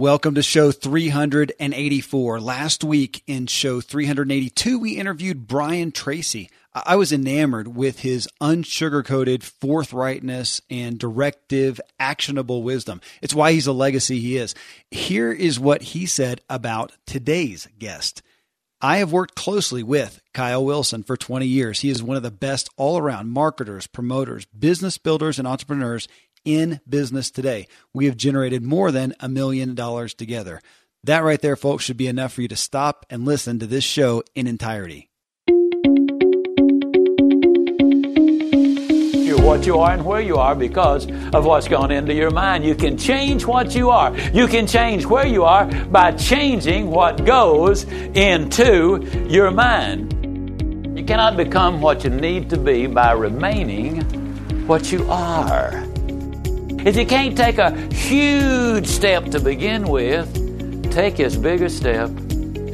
Welcome to show 384. Last week in show 382, we interviewed Brian Tracy. I was enamored with his unsugarcoated forthrightness and directive, actionable wisdom. It's why he's a legacy he is. Here is what he said about today's guest. I have worked closely with Kyle Wilson for 20 years. He is one of the best all around marketers, promoters, business builders, and entrepreneurs in business today. We have generated more than a million dollars together. That right there, folks, should be enough for you to stop and listen to this show in entirety. You're what you are and where you are because of what's gone into your mind. You can change what you are. You can change where you are by changing what goes into your mind. You cannot become what you need to be by remaining what you are. If you can't take a huge step to begin with, take as big a step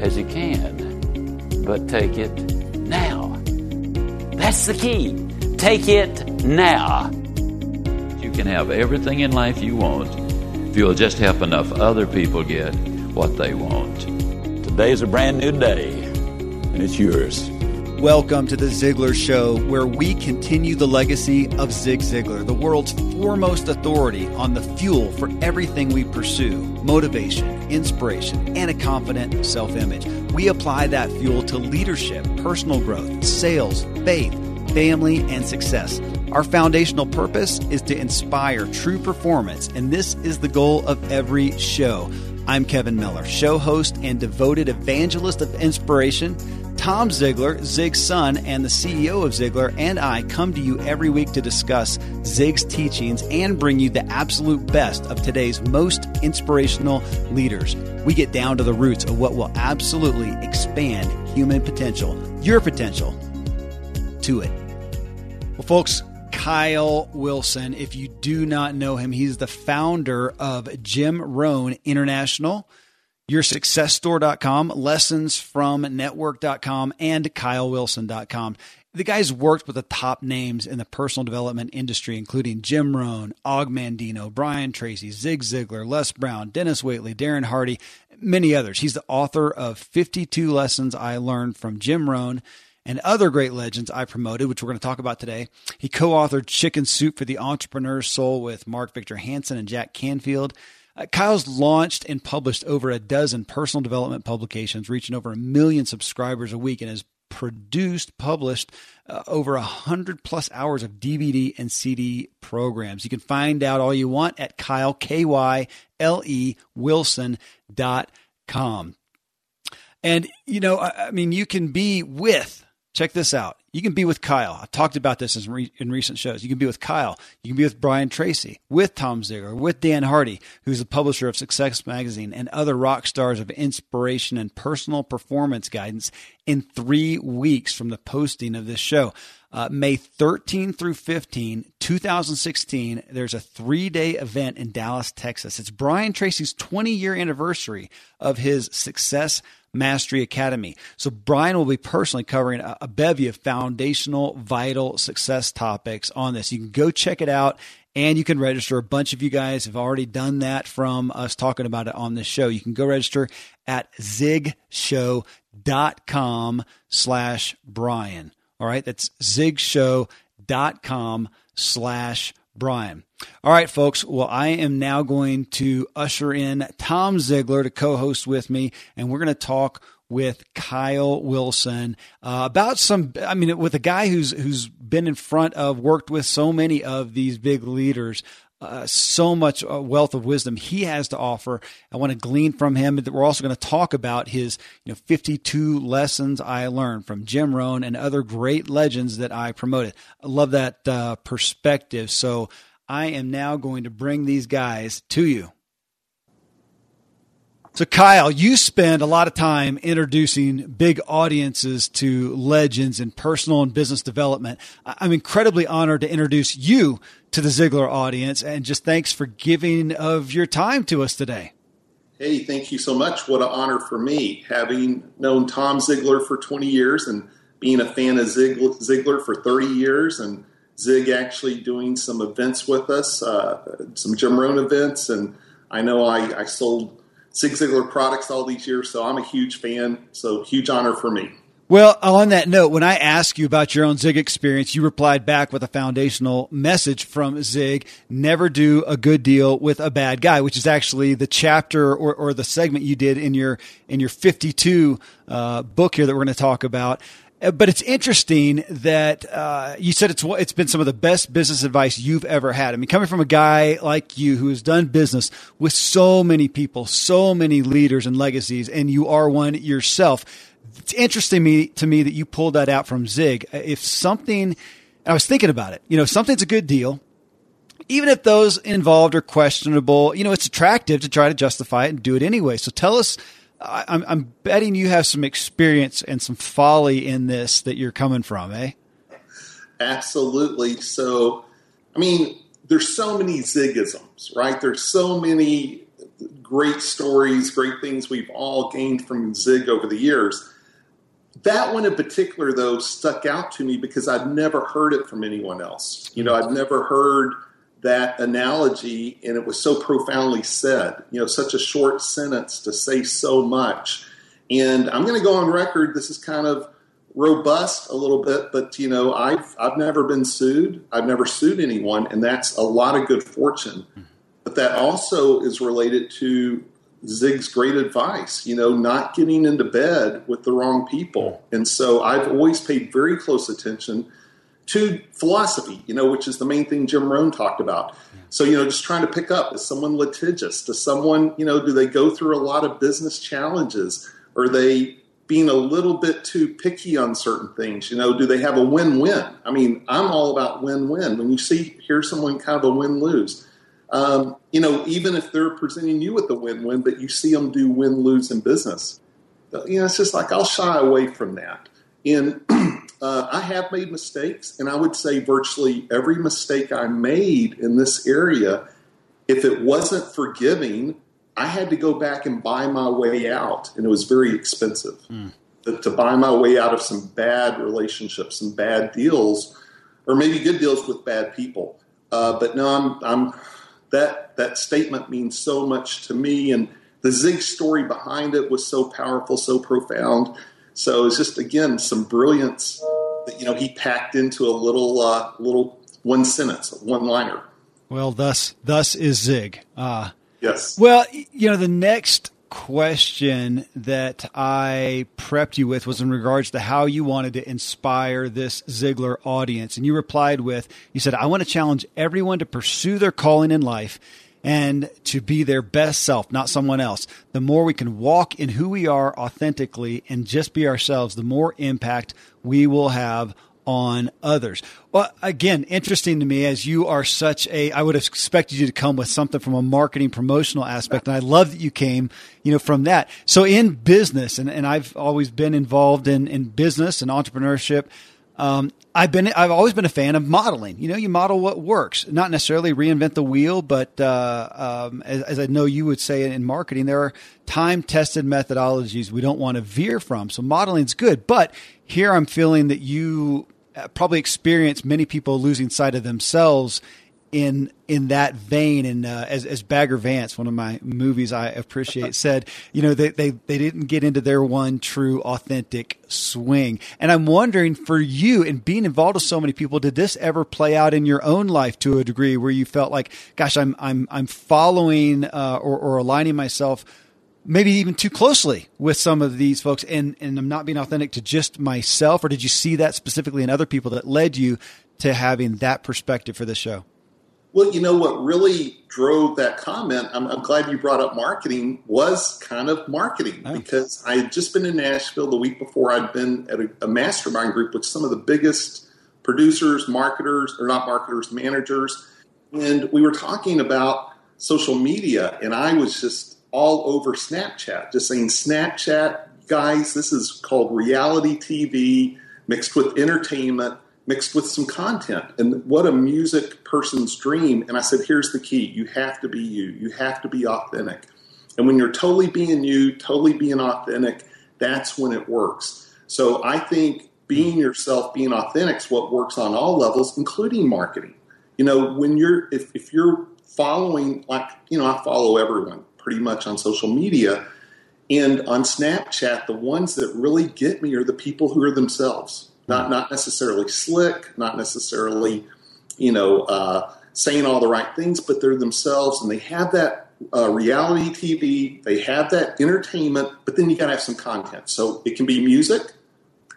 as you can, but take it now. That's the key. Take it now. You can have everything in life you want if you'll just help enough other people get what they want. Today's a brand new day, and it's yours. Welcome to the Ziglar Show, where we continue the legacy of Zig Ziglar, the world's foremost authority on the fuel for everything we pursue motivation, inspiration, and a confident self image. We apply that fuel to leadership, personal growth, sales, faith, family, and success. Our foundational purpose is to inspire true performance, and this is the goal of every show. I'm Kevin Miller, show host and devoted evangelist of inspiration Tom Ziglar, Zig's son and the CEO of Ziglar, and I come to you every week to discuss Zig's teachings and bring you the absolute best of today's most inspirational leaders. We get down to the roots of what will absolutely expand human potential, your potential, to it. Well, folks, Kyle Wilson, if you do not know him, he's the founder of Jim Rohn International yoursuccessstore.com, lessonsfromnetwork.com, and kylewilson.com. The guy's worked with the top names in the personal development industry, including Jim Rohn, Og Mandino, Brian Tracy, Zig Ziglar, Les Brown, Dennis Waitley, Darren Hardy, many others. He's the author of 52 Lessons I Learned from Jim Rohn and other great legends I promoted, which we're going to talk about today. He co authored Chicken Soup for the Entrepreneur's Soul with Mark Victor Hansen and Jack Canfield. Uh, Kyle's launched and published over a dozen personal development publications, reaching over a million subscribers a week, and has produced, published uh, over a hundred plus hours of DVD and CD programs. You can find out all you want at Kyle K Y L E Wilson dot com. And you know, I, I mean, you can be with. Check this out. You can be with Kyle. I talked about this in, re- in recent shows. You can be with Kyle. You can be with Brian Tracy, with Tom Ziglar, with Dan Hardy, who's the publisher of Success Magazine, and other rock stars of inspiration and personal performance guidance in three weeks from the posting of this show. Uh, May 13 through 15, 2016, there's a three day event in Dallas, Texas. It's Brian Tracy's 20 year anniversary of his Success Mastery Academy. So Brian will be personally covering a, a bevy of foundational, vital success topics on this. You can go check it out and you can register. A bunch of you guys have already done that from us talking about it on this show. You can go register at zigshow.com slash Brian. All right. That's zigshow.com slash Brian. All right, folks. Well, I am now going to usher in Tom Ziglar to co host with me, and we're going to talk with Kyle Wilson uh, about some. I mean, with a guy who's who's been in front of, worked with so many of these big leaders. Uh, so much uh, wealth of wisdom he has to offer. I want to glean from him. We're also going to talk about his, you know, 52 lessons I learned from Jim Rohn and other great legends that I promoted. I love that uh, perspective. So I am now going to bring these guys to you. So, Kyle, you spend a lot of time introducing big audiences to legends in personal and business development. I'm incredibly honored to introduce you to the Ziglar audience, and just thanks for giving of your time to us today. Hey, thank you so much. What an honor for me, having known Tom Ziglar for 20 years and being a fan of Ziglar for 30 years, and Zig actually doing some events with us, uh, some Jim Rohn events, and I know I, I sold Zig Ziglar products all these years, so I'm a huge fan. So huge honor for me. Well, on that note, when I asked you about your own Zig experience, you replied back with a foundational message from Zig never do a good deal with a bad guy, which is actually the chapter or, or the segment you did in your, in your 52 uh, book here that we're going to talk about. Uh, but it's interesting that uh, you said it's it's been some of the best business advice you've ever had. I mean, coming from a guy like you who has done business with so many people, so many leaders and legacies, and you are one yourself it's interesting me, to me that you pulled that out from Zig. If something, I was thinking about it, you know, something's a good deal, even if those involved are questionable, you know, it's attractive to try to justify it and do it anyway. So tell us, I'm, I'm betting you have some experience and some folly in this that you're coming from, eh? Absolutely. So, I mean, there's so many Zigisms, right? There's so many great stories, great things we've all gained from Zig over the years. That one in particular, though, stuck out to me because I'd never heard it from anyone else. You know, I'd never heard that analogy, and it was so profoundly said. You know, such a short sentence to say so much. And I'm going to go on record. This is kind of robust a little bit, but you know, I've I've never been sued. I've never sued anyone, and that's a lot of good fortune. Mm-hmm. But that also is related to Zig's great advice, you know, not getting into bed with the wrong people. And so I've always paid very close attention to philosophy, you know, which is the main thing Jim Rohn talked about. So, you know, just trying to pick up is someone litigious? Does someone, you know, do they go through a lot of business challenges? Are they being a little bit too picky on certain things? You know, do they have a win win? I mean, I'm all about win win. When you see, hear someone kind of a win lose, um, you know, even if they're presenting you with a win-win, but you see them do win-lose in business, you know, it's just like I'll shy away from that. And uh, I have made mistakes, and I would say virtually every mistake I made in this area, if it wasn't forgiving, I had to go back and buy my way out, and it was very expensive mm. to, to buy my way out of some bad relationships, some bad deals, or maybe good deals with bad people. Uh, but no, I'm I'm that that statement means so much to me, and the Zig story behind it was so powerful, so profound. So it's just again some brilliance that you know he packed into a little uh, little one sentence, one liner. Well, thus thus is Zig. Uh, yes. Well, you know the next question that I prepped you with was in regards to how you wanted to inspire this Ziglar audience. And you replied with, you said, I want to challenge everyone to pursue their calling in life and to be their best self, not someone else. The more we can walk in who we are authentically and just be ourselves, the more impact we will have on others. Well, again, interesting to me as you are such a, I would have expected you to come with something from a marketing promotional aspect. And I love that you came, you know, from that. So in business, and, and I've always been involved in, in business and entrepreneurship. Um, I've been, I've always been a fan of modeling. You know, you model what works, not necessarily reinvent the wheel, but uh, um, as, as, I know you would say in marketing, there are time-tested methodologies we don't want to veer from. So modeling is good, but here I'm feeling that you probably experience many people losing sight of themselves in in that vein. And uh, as as Bagger Vance, one of my movies I appreciate, said, you know, they, they they didn't get into their one true authentic swing. And I'm wondering for you, and being involved with so many people, did this ever play out in your own life to a degree where you felt like, gosh, I'm I'm I'm following uh, or, or aligning myself maybe even too closely with some of these folks and, and I'm not being authentic to just myself? Or did you see that specifically in other people that led you to having that perspective for this show? Well, you know what really drove that comment? I'm, I'm glad you brought up marketing. Was kind of marketing oh. because I had just been in Nashville the week before. I'd been at a, a mastermind group with some of the biggest producers, marketers, or not marketers, managers, and we were talking about social media. And I was just all over Snapchat, just saying, Snapchat, guys, this is called reality TV mixed with entertainment, mixed with some content. And what a music person's dream. And I said, here's the key you have to be you, you have to be authentic. And when you're totally being you, totally being authentic, that's when it works. So I think being yourself, being authentic is what works on all levels, including marketing. You know, when you're, if, if you're following, like, you know, I follow everyone pretty much on social media. And on Snapchat, the ones that really get me are the people who are themselves, not not necessarily slick, not necessarily, you know, uh, saying all the right things, but they're themselves, and they have that uh, reality TV, they have that entertainment, but then you got to have some content. So it can be music,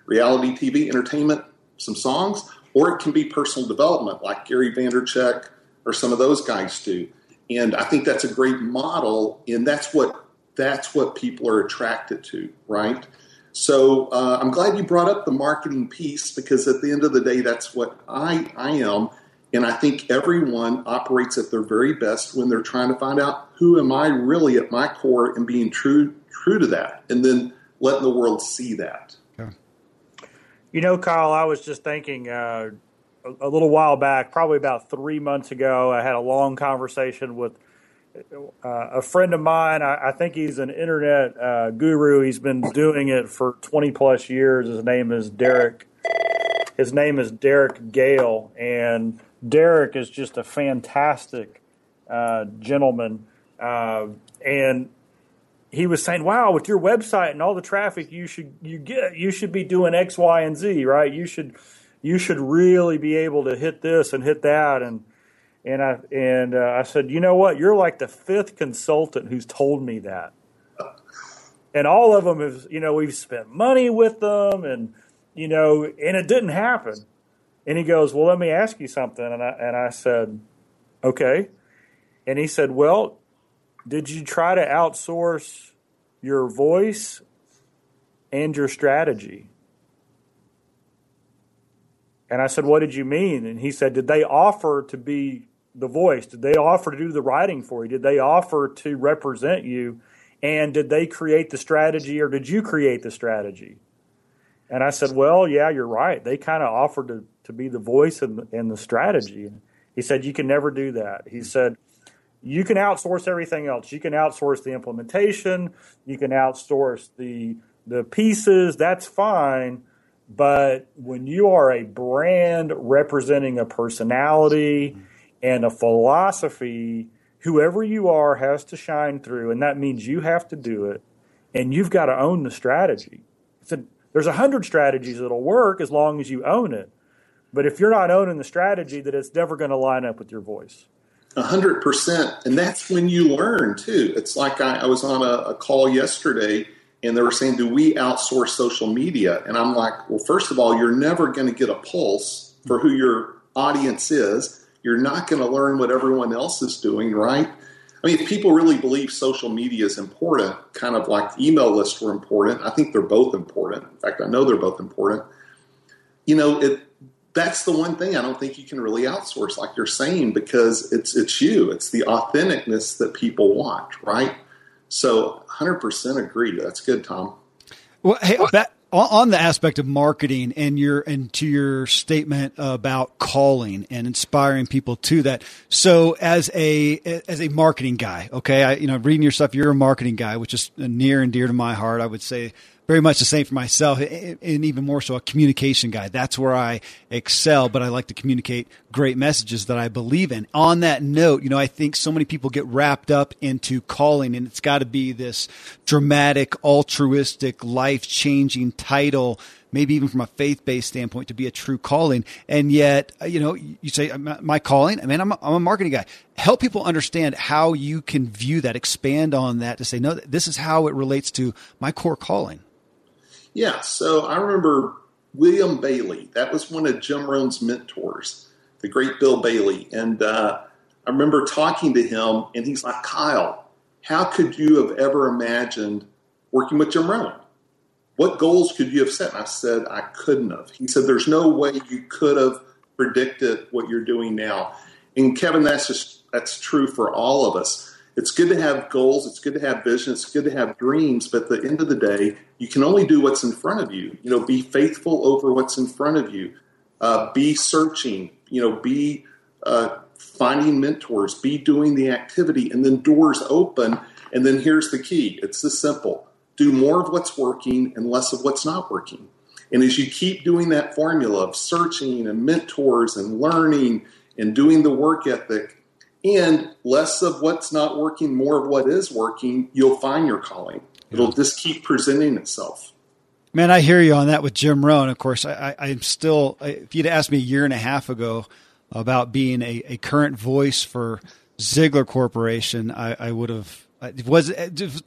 reality TV, entertainment, some songs, or it can be personal development, like Gary Vaynerchuk or some of those guys do. And I think that's a great model, and that's what that's what people are attracted to, right? So uh, I'm glad you brought up the marketing piece because at the end of the day, that's what I I am, and I think everyone operates at their very best when they're trying to find out who am I really at my core and being true true to that, and then letting the world see that. You know, Kyle, I was just thinking uh, a, little while back, probably about three months ago, I had a long conversation with uh, a friend of mine. I, I, think he's an internet uh, guru. He's been doing it for 20 plus years. His name is Derek. His name is Derek Gehl, and Derek is just a fantastic uh, gentleman. Uh, and he was saying, "Wow, with your website and all the traffic you should you get, you should be doing X, Y, and Z, right? You should you should really be able to hit this and hit that." And and I and uh, I said, "You know what? You're like the fifth consultant who's told me that." And all of them have. you know, we've spent money with them, and you know, and it didn't happen. And he goes, "Well, let me ask you something." And I and I said, "Okay." And he said, "Well, did you try to outsource your voice and your strategy? And I said, What did you mean? And he said, Did they offer to be the voice? Did they offer to do the writing for you? Did they offer to represent you? And did they create the strategy or did you create the strategy? And I said, Well, yeah, you're right. They kind of offered to, to be the voice and, and the strategy. He said, You can never do that. He said, you can outsource everything else. You can outsource the implementation. You can outsource the the pieces. That's fine. But when you are a brand representing a personality and a philosophy, whoever you are has to shine through, and that means you have to do it, and you've got to own the strategy. A, there's a hundred strategies that'll work as long as you own it. But if you're not owning the strategy, that it's never going to line up with your voice A hundred percent, and that's when you learn too. It's like I, I was on a, a, call yesterday, and they were saying, "Do we outsource social media?" And I'm like, "Well, first of all, you're never going to get a pulse for who your audience is. You're not going to learn what everyone else is doing, right?" I mean, if people really believe social media is important, kind of like email lists were important, I think they're both important. In fact, I know they're both important. You know, it, that's the one thing I don't think you can really outsource, like you're saying, because it's it's you. It's the authenticness that people want, right? So, 100% agree. That's good, Tom. Well, hey, that, on the aspect of marketing and your and to your statement about calling and inspiring people to that. So, as a as a marketing guy, okay, I, you know, reading your stuff, you're a marketing guy, which is near and dear to my heart. I would say very much the same for myself, and even more so a communication guy. That's where I excel, but I like to communicate great messages that I believe in. On that note, you know, I think so many people get wrapped up into calling, and it's got to be this dramatic, altruistic, life changing title maybe even from a faith based standpoint, to be a true calling. And yet, uh, you know, you say, my calling, I mean, I'm a, I'm a marketing guy. Help people understand how you can view that, expand on that to say, no, this is how it relates to my core calling. Yeah, so I remember William Bailey. That was one of Jim Rohn's mentors, the great Bill Bailey. And uh, I remember talking to him, and he's like, Kyle, how could you have ever imagined working with Jim Rohn? What goals could you have set? And I said, I couldn't have. He said, There's no way you could have predicted what you're doing now. And Kevin, that's just that's true for all of us it's good to have goals, it's good to have vision, it's good to have dreams, but at the end of the day, you can only do what's in front of you. You know, be faithful over what's in front of you. Uh, be searching, you know, be uh, finding mentors, be doing the activity, and then doors open. And then here's the key it's this simple do more of what's working and less of what's not working. And as you keep doing that formula of searching and mentors and learning and doing the work ethic, and less of what's not working, more of what is working, you'll find your calling. It'll just keep presenting itself. Man, I hear you on that with Jim Rohn. Of course, I, am still, if you'd asked me a year and a half ago about being a, a current voice for Ziglar Corporation, I, I would have, it was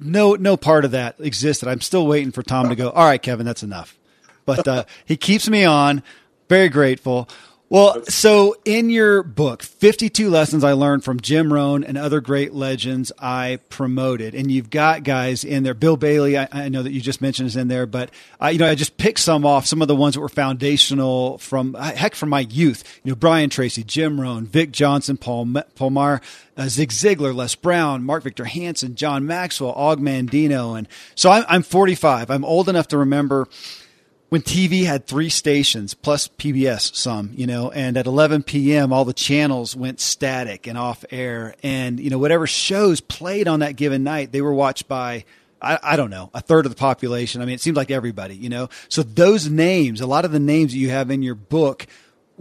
no, no part of that existed. I'm still waiting for Tom to go, all right, Kevin, that's enough. But uh, he keeps me on. Very grateful. Well, so in your book, 52 lessons I learned from Jim Rohn and other great legends I promoted. And you've got guys in there. Bill Bailey, I, I know that you just mentioned is in there, but I, you know, I just picked some off, some of the ones that were foundational from, heck, from my youth. You know, Brian Tracy, Jim Rohn, Vic Johnson, Paul, Paul Meyer, uh, Zig Ziglar, Les Brown, Mark Victor Hansen, John Maxwell, Og Mandino. And so I'm, I'm 45. I'm old enough to remember – when TV had three stations plus PBS some, you know, and at 11 p.m. all the channels went static and off air, and you know whatever shows played on that given night, they were watched by. I, I don't know, a third of the population. I mean, it seems like everybody, you know. So those names, a lot of the names that you have in your book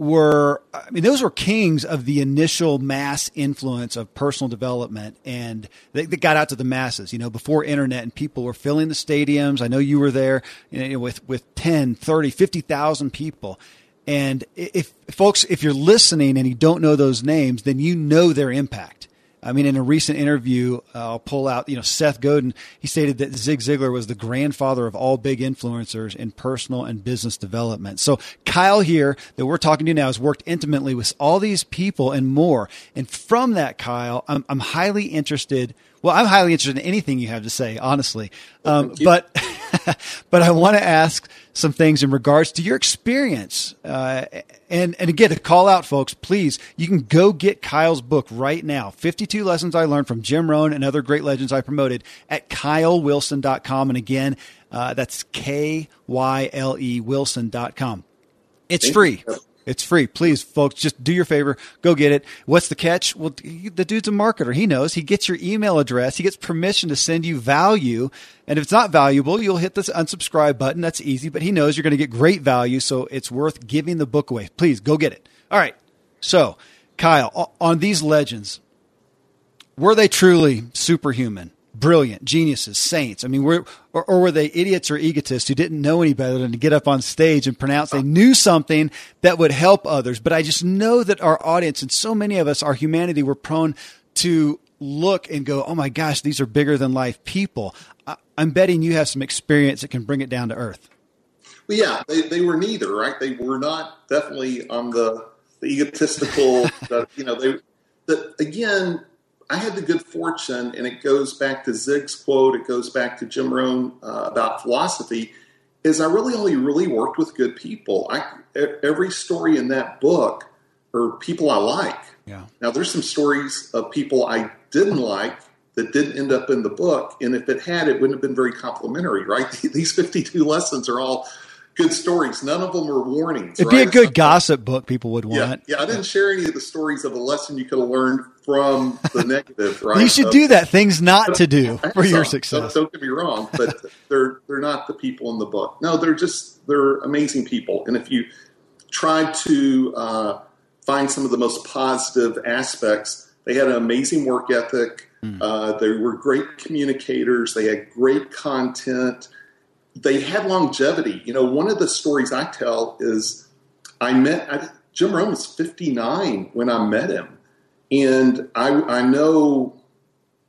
were I mean those were kings of the initial mass influence of personal development and they, they, got out to the masses you know before internet and people were filling the stadiums. I know you were there you know, with with 10 30 50,000 people. And if folks if you're listening and you don't know those names then you know their impact I mean, in a recent interview, uh, I'll pull out, you know, Seth Godin, he stated that Zig Ziglar was the grandfather of all big influencers in personal and business development. So Kyle here that we're talking to now has worked intimately with all these people and more. And from that, Kyle, I'm, I'm highly interested. Well, I'm highly interested in anything you have to say, honestly. Um, but, but I want to ask some things in regards to your experience. Uh, and, and again, to call out folks, please, you can go get Kyle's book right now. 52 lessons I learned from Jim Rohn and other great legends I promoted at kylewilson.com. And again, uh, that's K-Y-L-E Wilson.com. It's free. It's free. Please, folks, just do your favor. Go get it. What's the catch? Well, the dude's a marketer. He knows. He gets your email address. He gets permission to send you value. And if it's not valuable, you'll hit this unsubscribe button. That's easy, but he knows you're going to get great value. So it's worth giving the book away. Please go get it. All right. So, Kyle, on these legends, were they truly superhuman? Brilliant, geniuses, saints. I mean, were, or, or, were they idiots or egotists who didn't know any better than to get up on stage and pronounce they knew something that would help others? But I just know that our audience and so many of us, our humanity, were prone to look and go, oh my gosh, these are bigger than life people. I, I'm betting you have some experience that can bring it down to earth. Well, yeah, they, they were neither, right? They were not definitely on the, the egotistical, uh, you know, they, that again, I had the good fortune, and it goes back to Zig's quote, it goes back to Jim Rohn uh, about philosophy, is I really only really worked with good people. I, every story in that book are people I like. Yeah. Now, there's some stories of people I didn't like that didn't end up in the book, and if it had, it wouldn't have been very complimentary, right? These 52 lessons are all good stories. None of them were warnings. It'd right? be a good gossip book people would want. Yeah, yeah, I didn't share any of the stories of a lesson you could have learned from the negative. Right? you should do that. Things not to do for your success. Don't, don't, get me wrong, but they're they're not the people in the book. No, they're just they're amazing people. And if you try to uh, find some of the most positive aspects, they had an amazing work ethic. Mm. Uh, they were great communicators. They had great content they had longevity. You know, one of the stories I tell is I met I, Jim Rohn was 59 when I met him, and I, I know,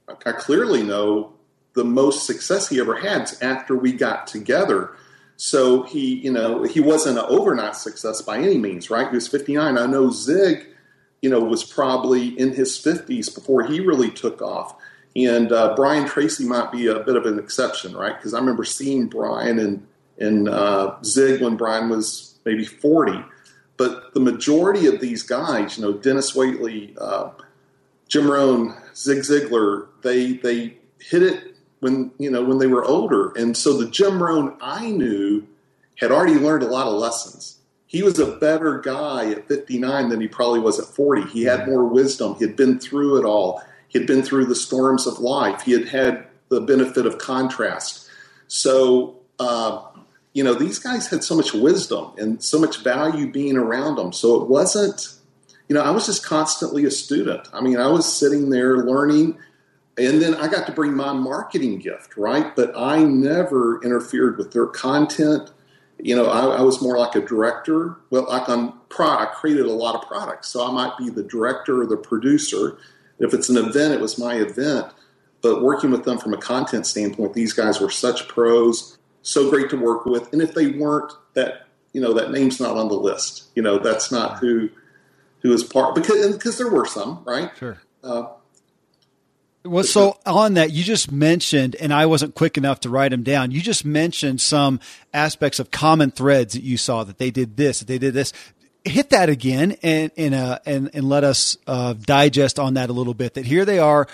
I clearly know the most success he ever had after we got together. So he, you know, he wasn't an overnight success by any means, right? He was 59. I know Zig, you know, was probably in his 50s before he really took off. And uh, Brian Tracy might be a bit of an exception, right? Because I remember seeing Brian and and uh, Zig when Brian was maybe forty. But the majority of these guys, you know, Dennis Waitley, uh, Jim Rohn, Zig Ziglar, they they hit it when you know when they were older. And so the Jim Rohn I knew had already learned a lot of lessons. He was a better guy at 59 than he probably was at 40. He had more wisdom. He had been through it all he had been through the storms of life. He had had the benefit of contrast. So, uh, you know, these guys had so much wisdom and so much value being around them. So it wasn't, you know, I was just constantly a student. I mean, I was sitting there learning, and then I got to bring my marketing gift, right? But I never interfered with their content. You know, I, I was more like a director. Well, like on pro, I created a lot of products, so I might be the director or the producer. If it's an event, it was my event. But working with them from a content standpoint, these guys were such pros, so great to work with. And if they weren't, that you know, that name's not on the list. You know, that's not who who is part because because there were some, right? Sure. Uh, well, so on that, you just mentioned, and I wasn't quick enough to write them down. You just mentioned some aspects of common threads that you saw that they did this, that they did this. Hit that again, and and uh, and and let us uh, digest on that a little bit. That here they are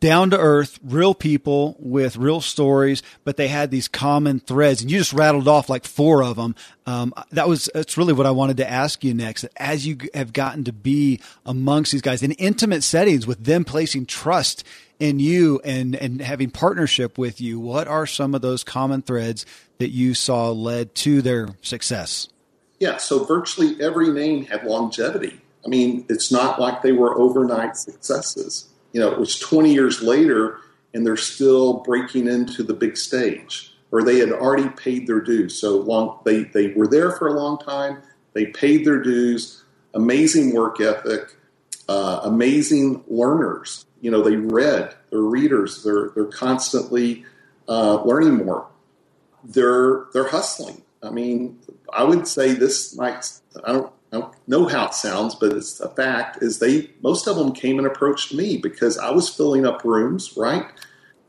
down to earth, real people with real stories, but they had these common threads, and you just rattled off like four of them. Um, that was that's really what I wanted to ask you next. As you have gotten to be amongst these guys in intimate settings, with them placing trust in you and and having partnership with you, what are some of those common threads that you saw led to their success? Yeah, so virtually every name had longevity. I mean, it's not like they were overnight successes you know, it was 20 years later and they're still breaking into the big stage or they had already paid their dues. So long, they, they were there for a long time. They paid their dues, amazing work ethic, uh, amazing learners. You know, they read, they're readers, they're, they're constantly uh, learning more. They're, they're hustling. I mean, I would say this might, I don't, I don't know how it sounds, but it's a fact, is they most of them came and approached me because I was filling up rooms, right?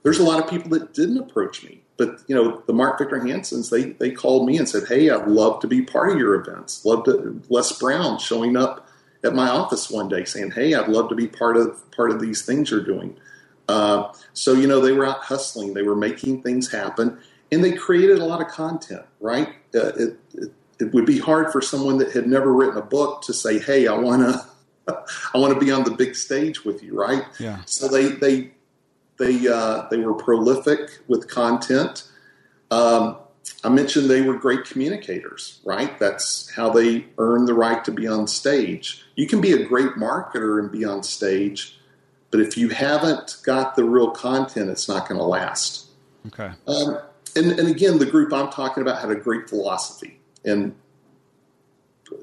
There's a lot of people that didn't approach me. But you know, the Mark Victor Hansens, they they called me and said, Hey, I'd love to be part of your events. Love to Les Brown showing up at my office one day saying, Hey, I'd love to be part of part of these things you're doing. Uh, so you know, they were out hustling, they were making things happen, and they created a lot of content, right? Uh, it, it, it would be hard for someone that had never written a book to say, "Hey, I want to." I want to be on the big stage with you, right? Yeah. So they they they uh, they were prolific with content. Um, I mentioned they were great communicators, right? That's how they earned the right to be on stage. You can be a great marketer and be on stage, but if you haven't got the real content, it's not going to last. Okay. Um, and, and again, the group I'm talking about had a great philosophy. And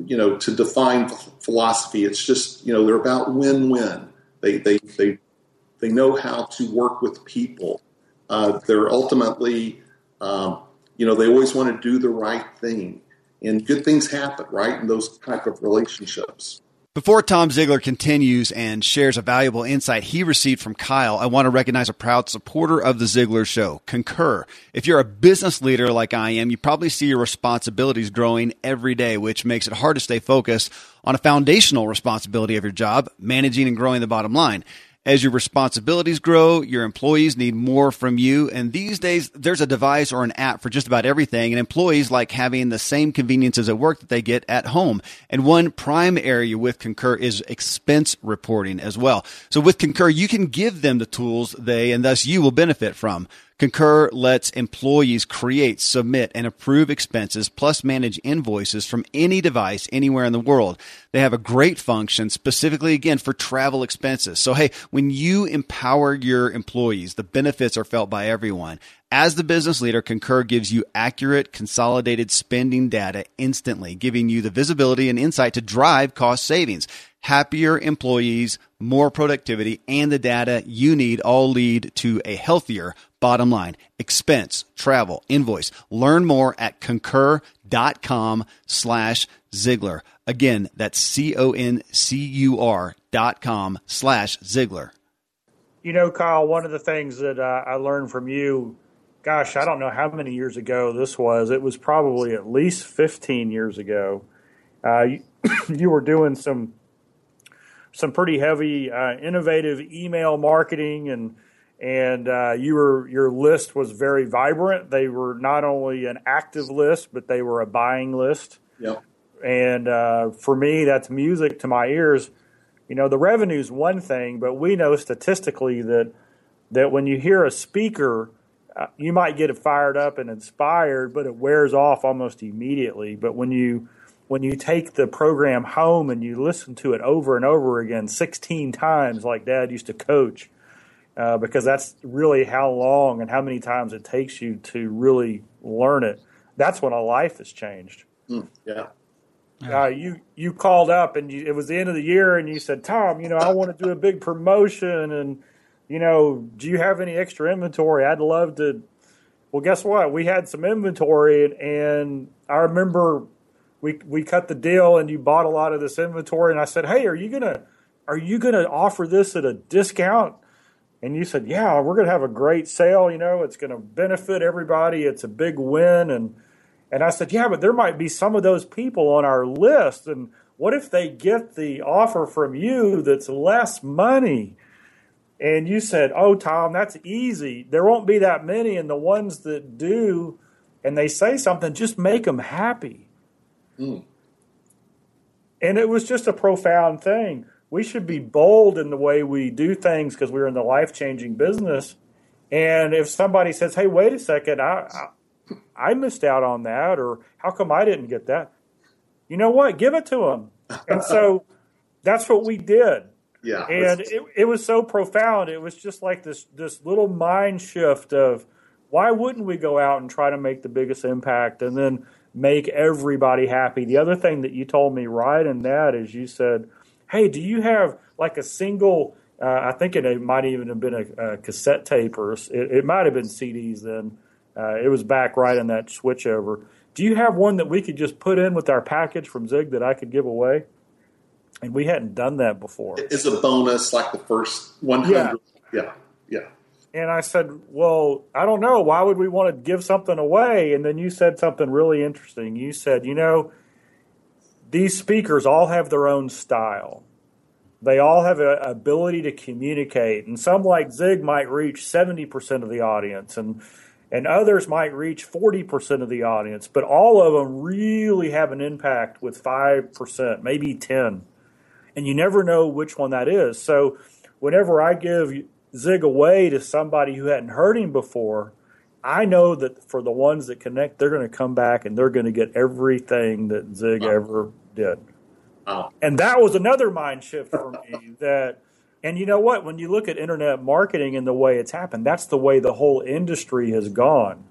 you know to define philosophy it's just you know they're about win-win. They they they they know how to work with people. Uh, they're ultimately um, you know they always want to do the right thing. And good things happen right in those type of relationships before Tom Ziglar continues and shares a valuable insight he received from Kyle, I want to recognize a proud supporter of the Ziglar Show, Concur. If you're a business leader like I am, you probably see your responsibilities growing every day, which makes it hard to stay focused on a foundational responsibility of your job, managing and growing the bottom line. As your responsibilities grow, your employees need more from you. And these days, there's a device or an app for just about everything. And employees like having the same conveniences at work that they get at home. And one prime area with Concur is expense reporting as well. So with Concur, you can give them the tools they and thus you will benefit from. Concur lets employees create, submit, and approve expenses plus manage invoices from any device anywhere in the world. They have a great function specifically again for travel expenses. So hey, when you empower your employees, the benefits are felt by everyone. As the business leader, Concur gives you accurate, consolidated spending data instantly, giving you the visibility and insight to drive cost savings. Happier employees, more productivity, and the data you need all lead to a healthier bottom line. Expense, travel, invoice. Learn more at concur.com slash Ziglar. Again, that's C-O-N-C-U-R dot com slash Ziglar. You know, Kyle, one of the things that uh, I learned from you, gosh, I don't know how many years ago this was. It was probably at least 15 years ago. Uh, you, you were doing some some pretty heavy, uh, innovative email marketing, and and uh, you were your list was very vibrant. They were not only an active list, but they were a buying list. Yep. And uh, for me, that's music to my ears. You know, the revenue is one thing, but we know statistically that that when you hear a speaker, uh, you might get it fired up and inspired, but it wears off almost immediately. But when you when you take the program home and you listen to it over and over again 16 times like dad used to coach uh, because that's really how long and how many times it takes you to really learn it. That's when a life has changed. Mm, yeah. uh, you you called up and you, it was the end of the year and you said tom you know i want to do a big promotion and you know do you have any extra inventory? I'd love to well guess what? We had some inventory and, and i remember we we cut the deal and you bought a lot of this inventory and I said, "Hey, are you going to are you going to offer this at a discount?" And you said, "Yeah, we're going to have a great sale, you know, it's going to benefit everybody. It's a big win." And and I said, "Yeah, but there might be some of those people on our list and what if they get the offer from you that's less money?" And you said, "Oh, Tom, that's easy. There won't be that many and the ones that do and they say something, just make them happy." Mm. And it was just a profound thing. We should be bold in the way we do things because we're in the life changing business. And if somebody says, "Hey, wait a second, I, I, I missed out on that," or "How come I didn't get that?" You know what? Give it to them. And so that's what we did. Yeah. And it, it was so profound. It was just like this this little mind shift of why wouldn't we go out and try to make the biggest impact and then make everybody happy. The other thing that you told me right in that is you said, "Hey, do you have like a single?" Uh, I think it might even have been a, a cassette tape, or it, it, might have been CDs. Then uh, it was back right in that switchover. Do you have one that we could just put in with our package from Zig that I could give away? And we hadn't done that before. It's a bonus, like the first one hundred. Yeah. yeah, yeah. And I said, Well, I don't know. Why would we want to give something away? And then you said something really interesting. You said, You know, these speakers all have their own style. They all have an ability to communicate. And some, like Zig, might reach 70% of the audience, and, and others might reach 40% of the audience. But all of them really have an impact with 5%, maybe 10 And you never know which one that is. So whenever I give Zig away to somebody who hadn't heard him before, I know that for the ones that connect, they're going to come back and they're going to get everything that Zig wow. ever did. Wow. And that was another mind shift for me that and you know what? When you look at internet marketing and the way it's happened, that's the way the whole industry has gone.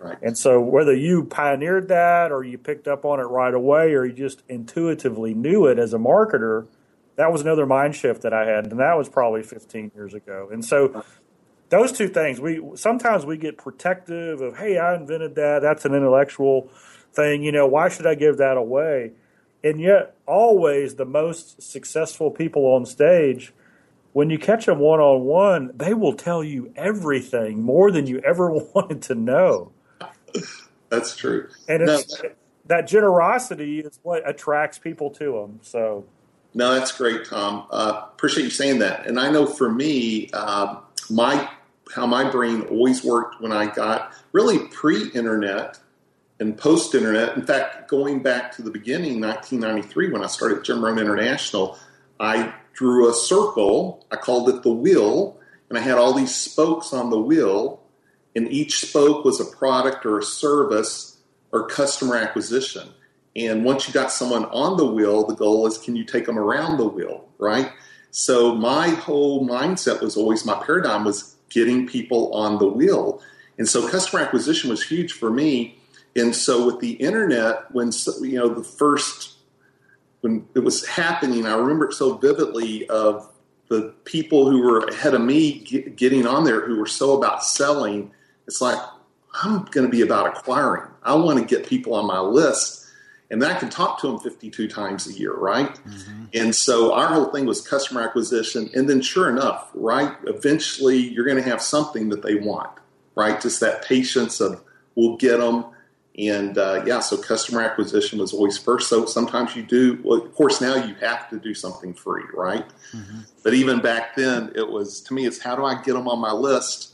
Right. And so whether you pioneered that or you picked up on it right away or you just intuitively knew it as a marketer, that was another mind shift that I had, and that was probably 15 years ago. And so those two things, we sometimes we get protective of, hey, I invented that. That's an intellectual thing. You know, why should I give that away? And yet, always the most successful people on stage, when you catch them one on one, they will tell you everything more than you ever wanted to know. That's true. And it's, no. that generosity is what attracts people to them. So no, that's great, Tom. Uh, appreciate you saying that. And I know for me, uh, my how my brain always worked when I got really pre-internet and post-internet. In fact, going back to the beginning, 1993, when I started Jim Rohn International, I drew a circle. I called it the wheel, and I had all these spokes on the wheel, and each spoke was a product or a service or customer acquisition. And once you got someone on the wheel, the goal is can you take them around the wheel, right? So my whole mindset was always my paradigm was getting people on the wheel. And so customer acquisition was huge for me. And so with the internet, when you know the first when it was happening, I remember it so vividly of the people who were ahead of me getting on there who were so about selling. It's like I'm going to be about acquiring. I want to get people on my list and then I can talk to them 52 times a year, right? Mm-hmm. And so our whole thing was customer acquisition. And then, sure enough, right, eventually you're going to have something that they want, right? Just that patience of we'll get them. And uh, yeah, so customer acquisition was always first. So sometimes you do, well, of course, now you have to do something free, right? Mm-hmm. But even back then, it was to me, it's how do I get them on my list?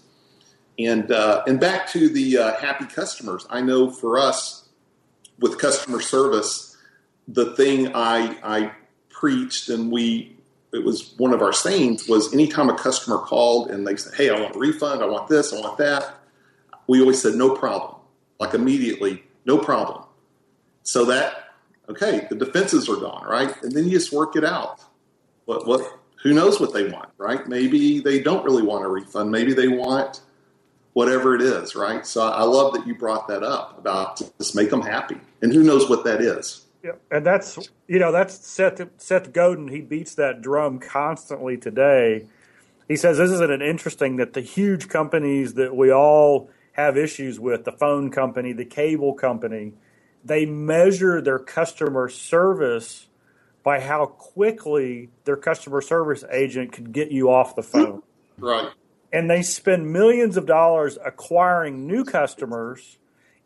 And uh, and back to the uh, happy customers. I know for us, with customer service, the thing I, I preached and we it was one of our sayings was anytime a customer called and they said, "Hey, I want a refund, I want this, I want that," we always said, "No problem." Like immediately, no problem. So that Okay, the defenses are gone, right? And then you just work it out. What what who knows what they want, right? Maybe they don't really want a refund. Maybe they want whatever it is, right? So I love that you brought that up about just make them happy. And who knows what that is. Yeah, and that's you know that's Seth Seth Godin. He beats that drum constantly today. He says, "Isn't it interesting that the huge companies that we all have issues with, the phone company, the cable company, they measure their customer service by how quickly their customer service agent can get you off the phone. Right. And they spend millions of dollars acquiring new customers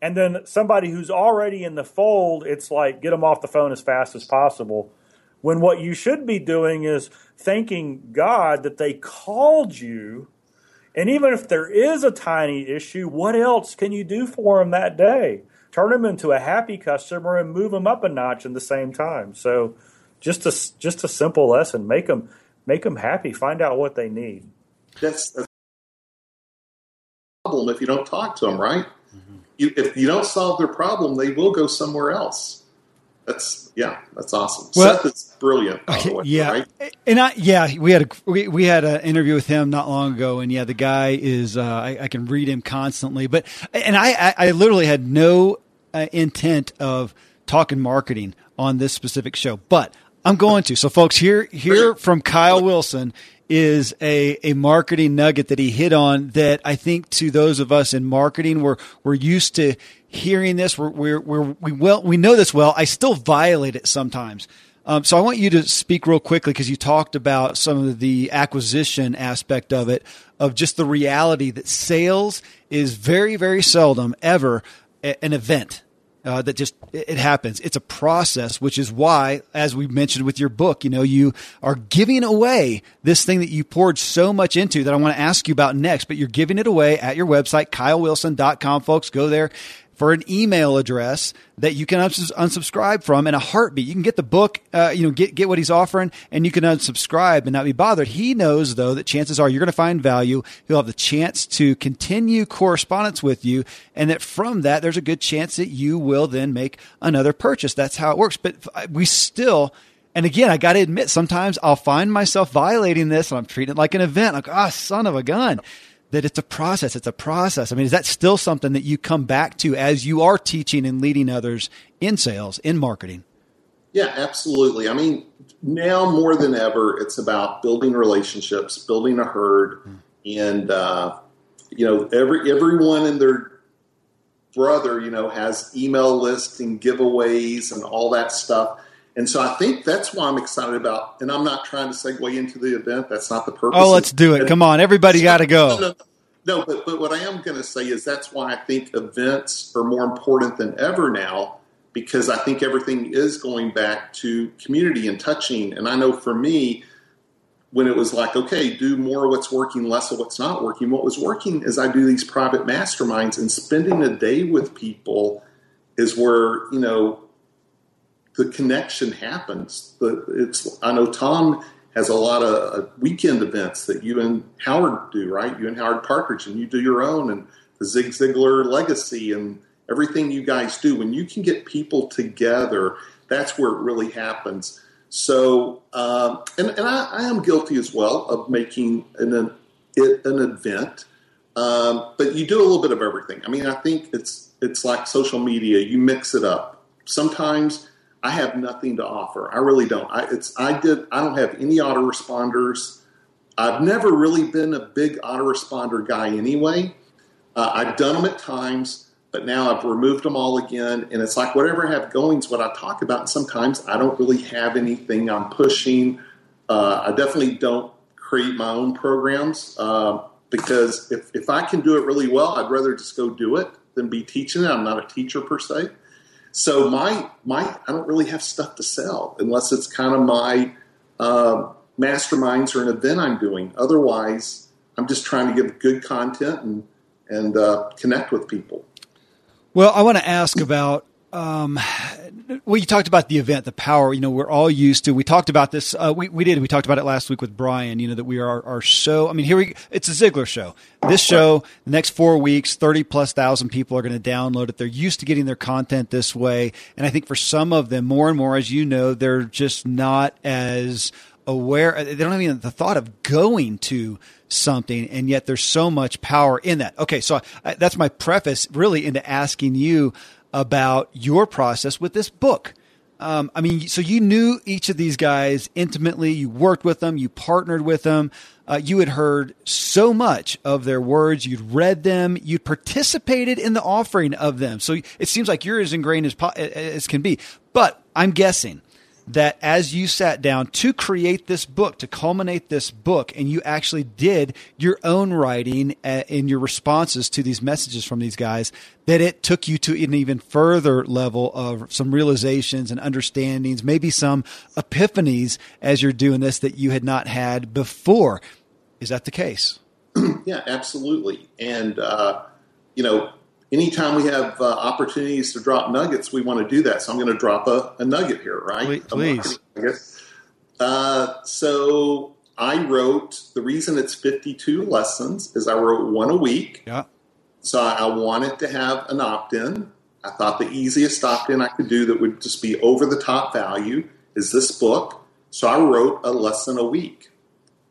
and then somebody who's already in the fold, it's like get them off the phone as fast as possible. When what you should be doing is thanking God that they called you. And even if there is a tiny issue, what else can you do for them that day? Turn them into a happy customer and move them up a notch in the same time. So, just a just a simple lesson: make them make them happy. Find out what they need. That's, problem if you don't talk to them, right? you, if you don't solve their problem, they will go somewhere else. That's yeah, that's awesome. Well, Seth is brilliant. Okay, way, yeah, right? and I yeah, we had a we, we had an interview with him not long ago, and yeah, the guy is uh, I, I, can read him constantly, but and I I, I literally had no uh, intent of talking marketing on this specific show, but I'm going to. So, folks, here here from Kyle Wilson is a, a marketing nugget that he hit on that I think to those of us in marketing, we're, we're used to hearing this. We're, we're, we're we well, we know this well. I still violate it sometimes. Um, so I want you to speak real quickly because you talked about some of the acquisition aspect of it, of just the reality that sales is very, very seldom ever an event uh, that just it happens. It's a process, which is why, as we mentioned with your book, you know, you are giving away this thing that you poured so much into that I want to ask you about next. But you're giving it away at your website, kylewilson.com. Folks, go there for an email address that you can unsubscribe from in a heartbeat. You can get the book, uh, you know, get, get what he's offering and you can unsubscribe and not be bothered. He knows though that chances are you're going to find value. He'll have the chance to continue correspondence with you and that from that, there's a good chance that you will then make another purchase. That's how it works. But we still, and again, I got to admit, sometimes I'll find myself violating this and I'm treating it like an event. Like, ah, oh, son of a gun that it's a process. It's a process. I mean, is that still something that you come back to as you are teaching and leading others in sales, in marketing? Yeah, absolutely. I mean, now more than ever, it's about building relationships, building a herd, hmm. and uh, you know, every everyone and their brother, you know, has email lists and giveaways and all that stuff. And so I think that's why I'm excited about, and I'm not trying to segue into the event. That's not the purpose. Oh, let's do it. Come on. Everybody got to go. No, no, but, but what I am going to say is that's why I think events are more important than ever now because I think everything is going back to community and touching. And I know for me, when it was like, okay, do more of what's working, less of what's not working, what was working is I do these private masterminds and spending a day with people is where, you know, the connection happens. The, it's I know Tom has a lot of uh, weekend events that you and Howard do, right? You and Howard Partridge, and you do your own, and the Zig Ziglar legacy, and everything you guys do. When you can get people together, that's where it really happens. So, um, and, and I, I, am guilty as well of making an an, an event, um, but you do a little bit of everything. I mean, I think it's it's like social media. You mix it up. Sometimes I have nothing to offer. I really don't. I, it's I did. I don't have any autoresponders. I've never really been a big autoresponder guy anyway. Uh, I've done them at times, but now I've removed them all again. And it's like whatever I have going is what I talk about. And sometimes I don't really have anything I'm pushing. Uh, I definitely don't create my own programs uh, because if, if I can do it really well, I'd rather just go do it than be teaching it. I'm not a teacher per se. So my my I don't really have stuff to sell unless it's kind of my uh, masterminds or an event I'm doing. Otherwise, I'm just trying to give good content and and uh, connect with people. Well, I want to ask about um, well, you talked about the event, the power. You know, we're all used to. We talked about this. Uh, we we did. We talked about it last week with Brian. You know that we are are so. I mean, here we. It's a Ziglar show. This show, the next four weeks, thirty plus thousand people are going to download it. They're used to getting their content this way, and I think for some of them, more and more, as you know, they're just not as aware. They don't have even the thought of going to something, and yet there's so much power in that. Okay, so I, that's my preface, really, into asking you about your process with this book. Um, I mean, so you knew each of these guys intimately. You worked with them. You partnered with them. Uh, you had heard so much of their words. You'd read them. You'd participated in the offering of them. So it seems like you're as ingrained as, as can be. But I'm guessing that as you sat down to create this book, to culminate this book, and you actually did your own writing uh, in your responses to these messages from these guys, that it took you to an even further level of some realizations and understandings, maybe some epiphanies as you're doing this that you had not had before. Is that the case? yeah, absolutely. And, uh, you know, anytime we have uh, opportunities to drop nuggets, we want to do that. So I'm going to drop a, a nugget here, right? Please. Uh, so I wrote, the reason it's 52 lessons is I wrote one a week. Yeah. So I wanted to have an opt in. I thought the easiest opt in I could do that would just be over the top value is this book. So I wrote a lesson a week.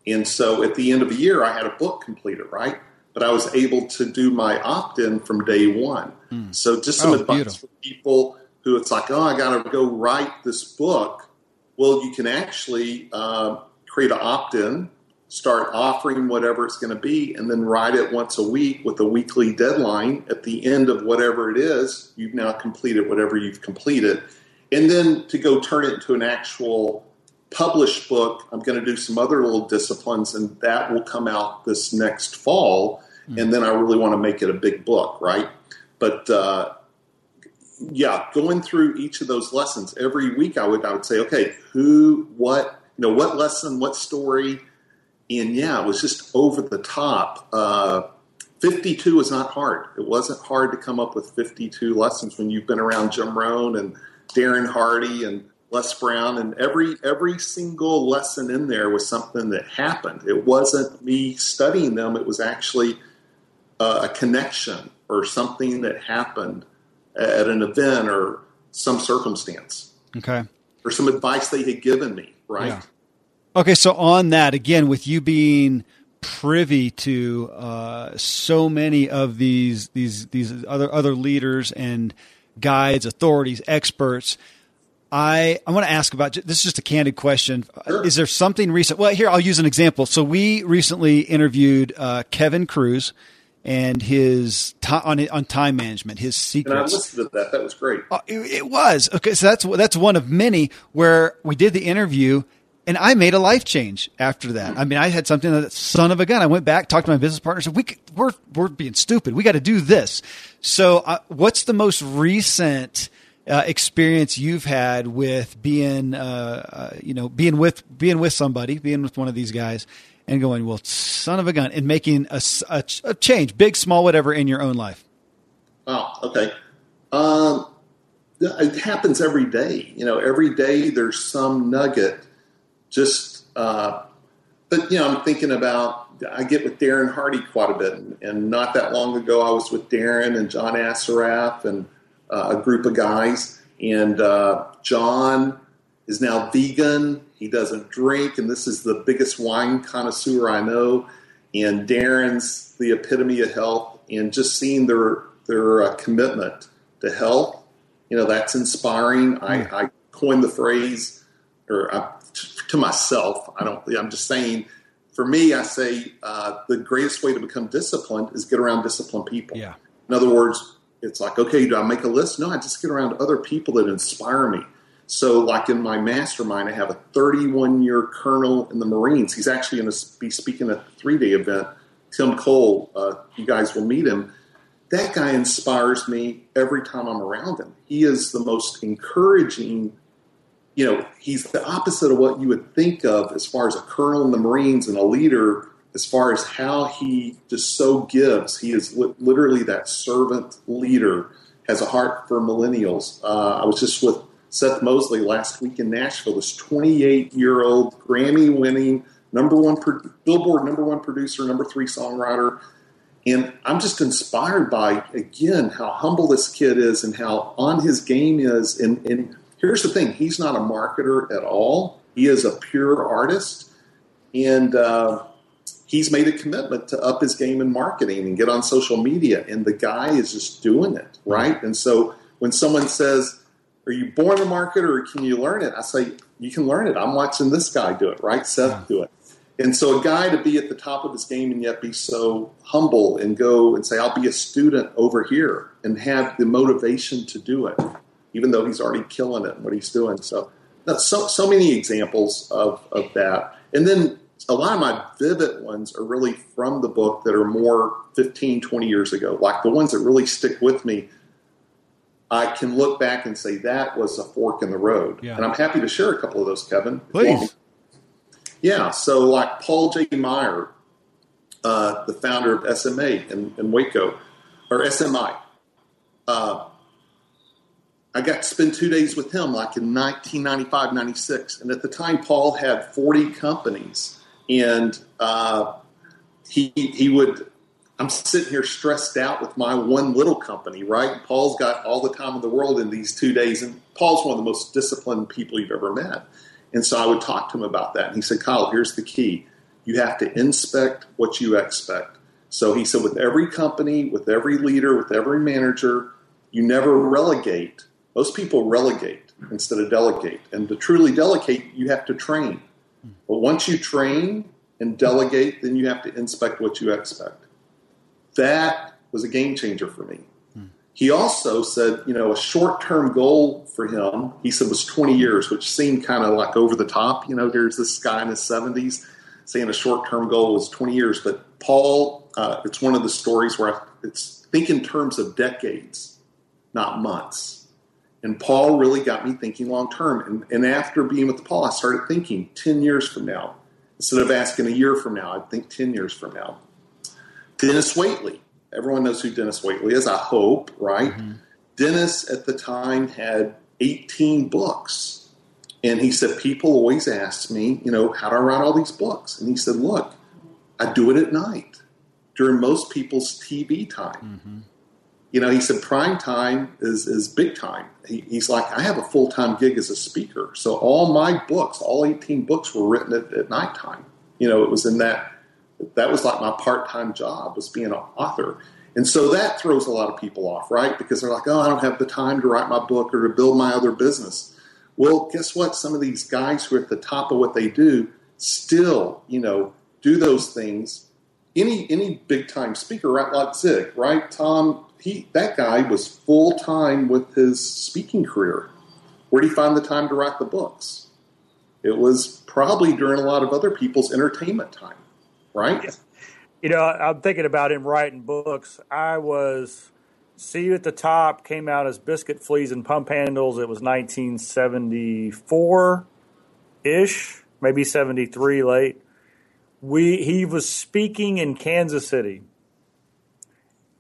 And so at the end of the year, I had a book completed, right? But I was able to do my opt in from day one. Mm. So, just some oh, advice beautiful. for people who it's like, oh, I got to go write this book. Well, you can actually uh, create an opt in, start offering whatever it's going to be, and then write it once a week with a weekly deadline. At the end of whatever it is, you've now completed whatever you've completed. And then to go turn it into an actual published book. I'm going to do some other little disciplines, and that will come out this next fall. Mm-hmm. And then I really want to make it a big book, right? But uh, yeah, going through each of those lessons every week, I would I would say, okay, who, what, you know, what lesson, what story, and yeah, it was just over the top. Uh, 52 is not hard. It wasn't hard to come up with 52 lessons when you've been around Jim Rohn and Darren Hardy and Les Brown, and every every single lesson in there was something that happened. It wasn't me studying them; it was actually uh, a connection or something that happened at an event or some circumstance. Okay, or some advice they had given me. Right. Yeah. Okay, so on that again, with you being privy to uh, so many of these these these other other leaders and guides, authorities, experts I I want to ask about this. Is just a candid question. Sure. Is there something recent? Well, here I'll use an example. So we recently interviewed uh, Kevin Kruse and his on on time management, his secrets. And I listened to that. That was great. Uh, it, it, was okay. So that's that's one of many where we did the interview. And I made a life change after that. I mean, I had something that son of a gun. I went back, talked to my business partner, said, "We we're we're being stupid. We got to do this." So, uh, what's the most recent uh, experience you've had with being, uh, uh, you know, being with being with somebody, being with one of these guys, and going, well, son of a gun, and making a, a, a change, big, small, whatever, in your own life. Oh, okay. Um, it happens every day. You know, every day there's some nugget. Just, uh, but you know, I'm thinking about. I get with Darren Hardy quite a bit, and not that long ago, I was with Darren and John Assaraf and uh, a group of guys, and uh, John is now vegan. He doesn't drink, and this is the biggest wine connoisseur I know. And Darren's the epitome of health, and just seeing their their uh, commitment to health, you know, that's inspiring. I, I coined the phrase, or uh, to myself. I don't. I'm just saying. For me, I say uh, the greatest way to become disciplined is get around disciplined people. Yeah. In other words, it's like, okay, do I make a list? No, I just get around other people that inspire me. So, like in my mastermind, I have a 31 year colonel in the Marines. He's actually going to be speaking at a three day event. Tim Cole, uh, you guys will meet him. That guy inspires me every time I'm around him. He is the most encouraging, you know, he's the opposite of what you would think of as far as a colonel in the Marines and a leader as far as how he just so gives. He is li- literally that servant leader has a heart for millennials. Uh, I was just with Seth Mosley last week in Nashville. This 28 year old Grammy winning number one Billboard number one producer, number three songwriter. And I'm just inspired by again how humble this kid is and how on his game is. And, and here's the thing: he's not a marketer at all. He is a pure artist, and uh, he's made a commitment to up his game in marketing and get on social media. And the guy is just doing it right. And so when someone says, "Are you born a marketer, or can you learn it?" I say, "You can learn it. I'm watching this guy do it. Right, Seth yeah. do it." And so, a guy to be at the top of his game and yet be so humble and go and say, I'll be a student over here and have the motivation to do it, even though he's already killing it and what he's doing. So, so, so many examples of, of that. And then a lot of my vivid ones are really from the book that are more 15, 20 years ago, like the ones that really stick with me. I can look back and say that was a fork in the road. Yeah. And I'm happy to share a couple of those, Kevin. Please. Yeah, so like Paul J. Meyer, uh, the founder of SMA in, in Waco, or SMI, uh, I got to spend two days with him like in 1995, 96. And at the time, Paul had 40 companies. And uh, he, he would, I'm sitting here stressed out with my one little company, right? Paul's got all the time in the world in these two days. And Paul's one of the most disciplined people you've ever met. And so I would talk to him about that. And he said, Kyle, here's the key. You have to inspect what you expect. So he said, with every company, with every leader, with every manager, you never relegate. Most people relegate instead of delegate. And to truly delegate, you have to train. But once you train and delegate, then you have to inspect what you expect. That was a game changer for me. He also said, you know, a short term goal for him, he said, was 20 years, which seemed kind of like over the top. You know, there's this guy in his 70s saying a short term goal was 20 years. But Paul, uh, it's one of the stories where I, it's think in terms of decades, not months. And Paul really got me thinking long term. And, and after being with Paul, I started thinking 10 years from now. Instead of asking a year from now, I'd think 10 years from now. Dennis Waitley, Everyone knows who Dennis Waitley is, I hope, right? Mm-hmm. Dennis at the time had 18 books. And he said, People always ask me, you know, how do I write all these books? And he said, Look, I do it at night during most people's TV time. Mm-hmm. You know, he said, Prime time is, is big time. He, he's like, I have a full time gig as a speaker. So all my books, all 18 books, were written at, at nighttime. You know, it was in that that was like my part-time job was being an author. And so that throws a lot of people off right? Because they're like oh i don't have the time to write my book or to build my other business. Well guess what? Some of these guys who are at the top of what they do still you know do those things. Any any big time speaker right like zig right? Tom he that guy was full time with his speaking career. Where did he find the time to write the books? It was probably during a lot of other people's entertainment time right? You know, I'm thinking about him writing books. I was See You at the Top came out as Biscuit Fleas and Pump Handles. It was 1974 ish, maybe 73 late. We he was speaking in Kansas City.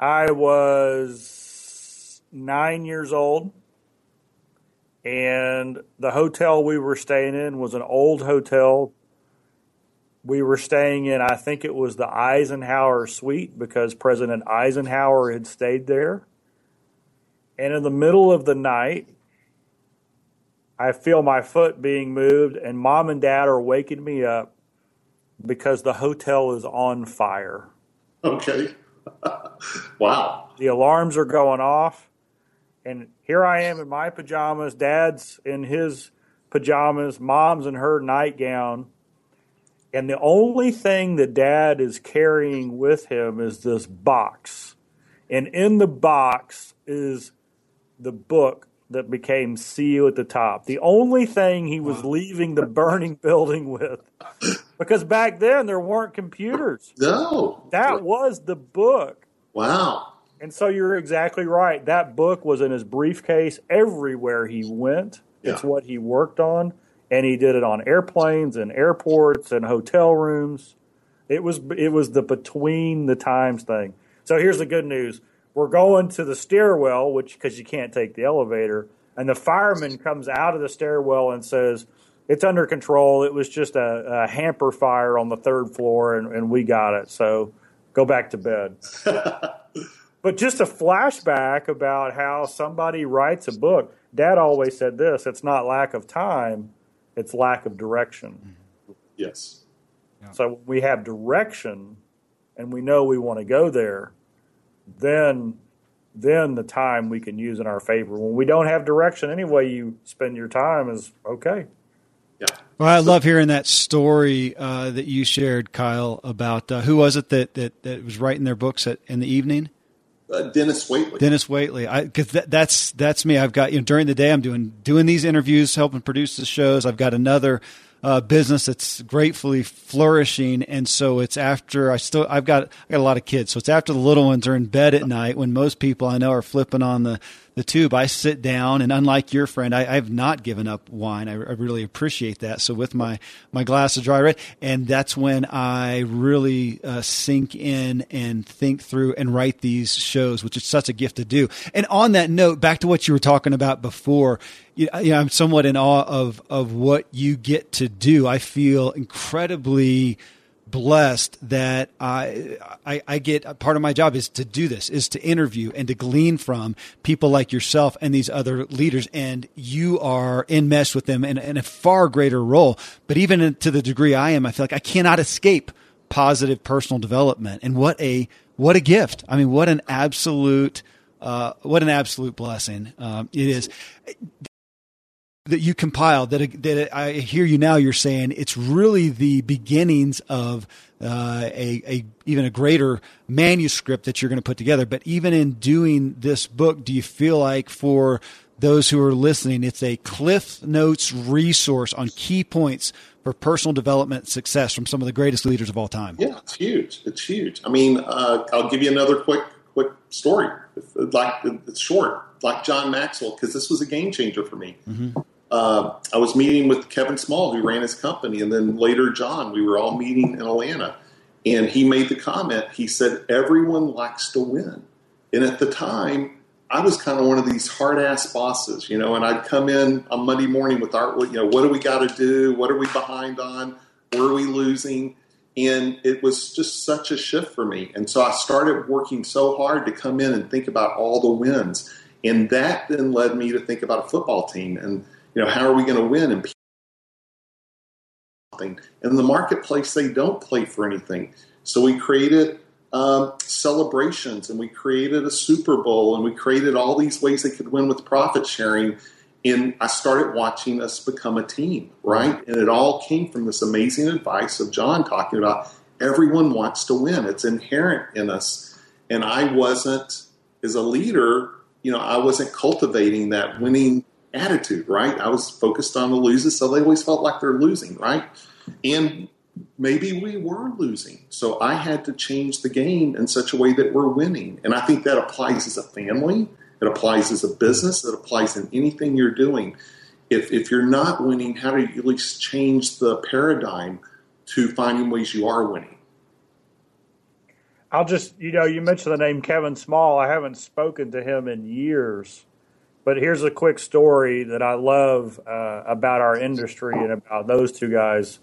I was nine years old, and the hotel we were staying in was an old hotel we were staying in, I think it was the Eisenhower suite because President Eisenhower had stayed there. And in the middle of the night, I feel my foot being moved, and mom and dad are waking me up because the hotel is on fire. Okay. wow. The alarms are going off, and here I am in my pajamas, dad's in his pajamas, mom's in her nightgown and the only thing that dad is carrying with him is this box. And in the box is the book that became See at the Top. The only thing he was leaving the burning building with. Because back then there weren't computers. No. That was the book. Wow. And so you're exactly right. That book was in his briefcase everywhere he went. Yeah. It's what he worked on and he did it on airplanes and airports and hotel rooms. It was it was the between the times thing. So here's the good news: we're going to the stairwell, which because you can't take the elevator, and the fireman comes out of the stairwell and says, "It's under control. It was just a, a hamper fire on the third floor, and, and we got it. So go back to bed." but just a flashback about how somebody writes a book. Dad always said this: "It's not lack of time; it's lack of direction." Yes. So we have direction, and we know we want to go there. Then, then the time we can use in our favor. When we don't have direction, any way you spend your time is okay. Yeah. Well, I love hearing that story uh, that you shared, Kyle, about uh, who was it that, that, that was writing their books at, in the evening? Uh, Dennis Waitley. Dennis Waitley. Because that, that's that's me. I've got you know during the day I'm doing doing these interviews, helping produce the shows. I've got another uh, business that's gratefully flourishing, and so it's after I still I've got I got a lot of kids, so it's after the little ones are in bed at night when most people I know are flipping on the the tube. I sit down, and unlike your friend, I, have not given up wine. I, I, really appreciate that. So with my my glass of dry red, and that's when I really uh, sink in and think through and write these shows, which is such a gift to do. And on that note, back to what you were talking about before you know, I'm somewhat in awe of of what you get to do. I feel incredibly blessed that I, I, I get part of my job is to do this, is to interview and to glean from people like yourself and these other leaders. And you are enmeshed with them in, in a far greater role. But even to the degree I am, I feel like I cannot escape positive personal development. And what a what a gift! I mean, what an absolute uh, what an absolute blessing um, it is that you compiled that that I hear you now you're saying it's really the beginnings of uh, a, a even a greater manuscript that you're going to put together. But even in doing this book do you feel like for those who are listening it's a cliff notes resource on key points for personal development success from some of the greatest leaders of all time? Yeah it's huge. It's huge. I mean uh, i'll give you another quick quick story. Like it's short like john maxwell because this was a game changer for me mm-hmm uh, I was meeting with Kevin Small, who ran his company, and then later John. We were all meeting in Atlanta, and he made the comment. He said, "Everyone likes to win," and at the time, I was kind of one of these hard ass bosses, you know. And I'd come in on Monday morning with our, you know, what do we got to do? What are we behind on? Where are we losing? And it was just such a shift for me. And so I started working so hard to come in and think about all the wins. And that then led me to think about a football team. And you know, how are we going to win? And something. In the marketplace, they don't play for anything. So we created um, celebrations and we created a Super Bowl and we created all these ways they could win with profit sharing. And I started watching us become a team, right? And it all came from this amazing advice of John talking about everyone wants to win. It's inherent in us. And I wasn't, as a leader, you know, I wasn't cultivating that winning attitude, right? I was focused on the losers, so they always felt like they're losing, right? And maybe we were losing. So I had to change the game in such a way that we're winning. And I think that applies as a family, it applies as a business, it applies in anything you're doing. If, if you're not winning, how do you at least change the paradigm to finding ways you are winning? I'll just, you know, you mentioned the name Kevin Small. I haven't spoken to him in years. But here's a quick story that I love uh, about our industry and about those two guys,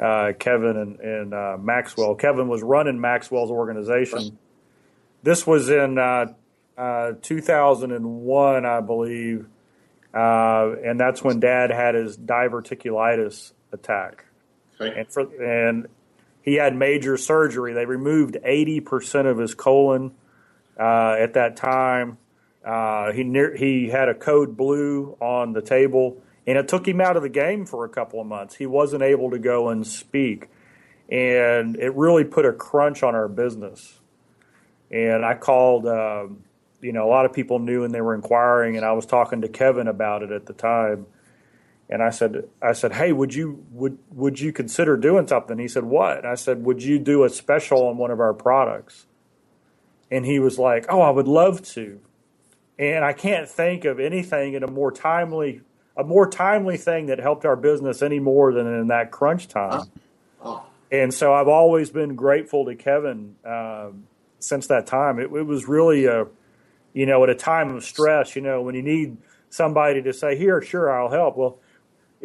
uh, Kevin and, and uh, Maxwell. Kevin was running Maxwell's organization. This was in uh, uh, 2001, I believe, uh, and that's when Dad had his diverticulitis attack. Okay. And, for, and he had major surgery. They removed 80% of his colon at that time uh, he near, he had a code blue on the table, and it took him out of the game for a couple of months. He wasn't able to go and speak, and it really put a crunch on our business. And I called, um, you know, a lot of people knew and they were inquiring, and I was talking to Kevin about it at the time. And I said, I said, hey, would you would would you consider doing something? He said, what? And I said, would you do a special on one of our products? And he was like, oh, I would love to and I can't think of anything in a more timely a more timely thing that helped our business any more than in that crunch time. Oh. And so I've always been grateful to Kevin um, since that time. It, it, was really a you know, at a time of stress, you know, when you need somebody to say, "Here, sure, I'll help." Well,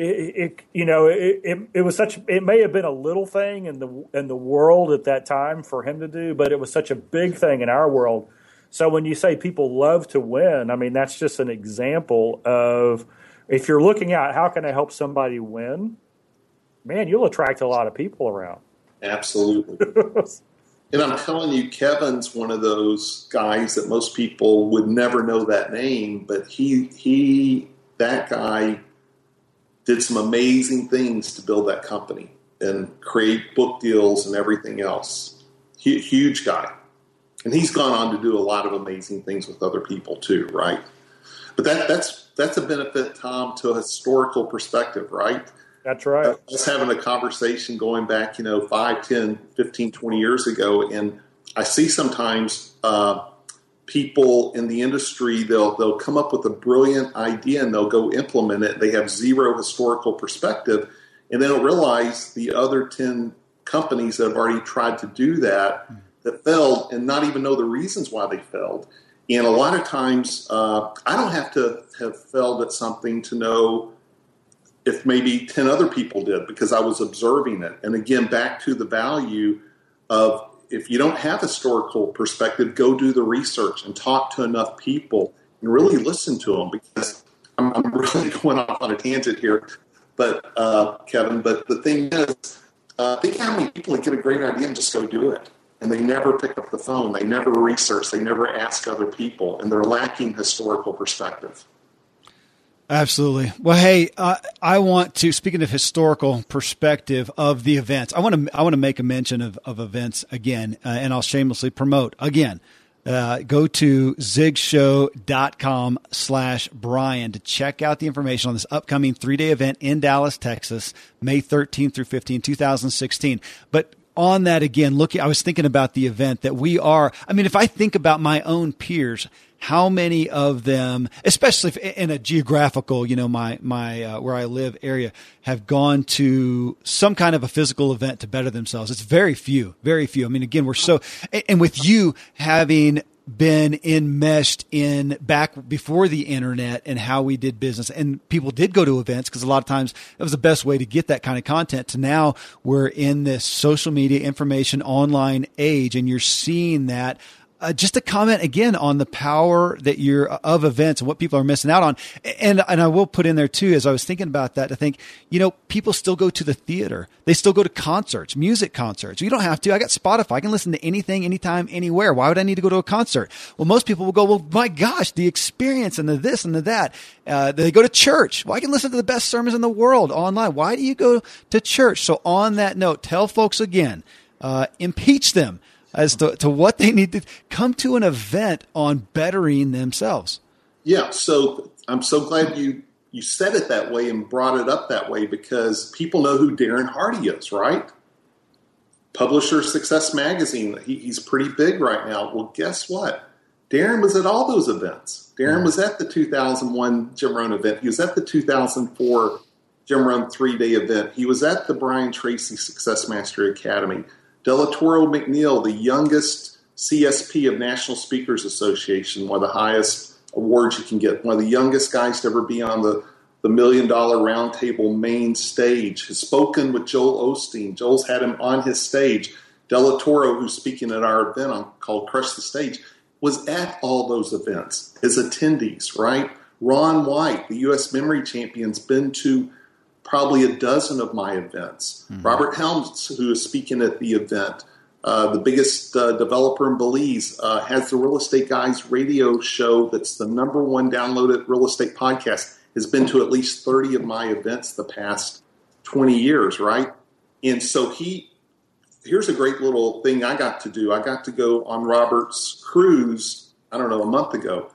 it, it you know, it, it, it was such. It may have been a little thing in the in the world at that time for him to do, but it was such a big thing in our world. So when you say people love to win, I mean that's just an example of if you're looking at how can I help somebody win, man, you'll attract a lot of people around. Absolutely. and I'm telling you, Kevin's one of those guys that most people would never know that name, but he he that guy did some amazing things to build that company and create book deals and everything else. Huge guy. And he's gone on to do a lot of amazing things with other people too, right? But that, that's that's a benefit, Tom, to a historical perspective, right? That's right. Us having a conversation going back, you know, 5, 10, 15, 20 years ago. And I see sometimes uh, people in the industry, they'll, they'll come up with a brilliant idea and they'll go implement it. They have zero historical perspective. And they don't realize the other 10 companies that have already tried to do that that failed and not even know the reasons why they failed. And a lot of times, uh, I don't have to have failed at something to know if maybe 10 other people did because I was observing it. And again, back to the value of if you don't have historical perspective, go do the research and talk to enough people and really listen to them because I'm, I'm really going off on a tangent here, but uh, Kevin, but the thing is, uh, think how many people get a great idea and just go do it. And they never pick up the phone. They never research. They never ask other people. And they're lacking historical perspective. Absolutely. Well, hey, uh, I want to speaking of historical perspective of the events. I want to I want to make a mention of, of events again, uh, and I'll shamelessly promote again. Uh, go to zigshow.com slash Brian to check out the information on this upcoming three day event in Dallas, Texas, May 13th through 15, 2016. But on that again, looking, I was thinking about the event that we are. I mean, if I think about my own peers, how many of them, especially in a geographical, you know, my my uh, where I live area, have gone to some kind of a physical event to better themselves? It's very few, very few. I mean, again, we're so, and with you having been enmeshed in back before the internet and how we did business. And people did go to events because a lot of times it was the best way to get that kind of content. To now we're in this social media information online age and you're seeing that uh, just a comment again on the power that you're of events and what people are missing out on. And, and I will put in there too, as I was thinking about that, to think, you know, people still go to the theater. They still go to concerts, music concerts. You don't have to. I got Spotify. I can listen to anything, anytime, anywhere. Why would I need to go to a concert? Well, most people will go, well, my gosh, the experience and the this and the that. Uh, they go to church. Well, I can listen to the best sermons in the world online. Why do you go to church? So on that note, tell folks again, uh, impeach them as to, to what they need to come to an event on bettering themselves. Yeah, so I'm so glad you you said it that way and brought it up that way because people know who Darren Hardy is, right? Publisher Success Magazine. He, he's pretty big right now. Well, guess what? Darren was at all those events. Darren was at the 2001 Jim Rohn event. He was at the 2004 Jim Rohn three day event. He was at the Brian Tracy Success Mastery Academy. Delatorro McNeal, the youngest CSP of National Speakers Association, one of the highest awards you can get, one of the youngest guys to ever be on the, the Million Dollar Roundtable main stage, has spoken with Joel Osteen. Joel's had him on his stage. Delatorro, who's speaking at our event on, called Crush the Stage, was at all those events as attendees, right? Ron White, the U.S. memory champion's been to probably a dozen of my events. Mm-hmm. Robert Helms, who is speaking at the event, uh, the biggest uh, developer in Belize, uh, has the Real Estate Guys radio show that's the number one downloaded real estate podcast, has been to at least 30 of my events the past 20 years, right? And so he, here's a great little thing I got to do. I got to go on Robert's cruise, I don't know, a month ago.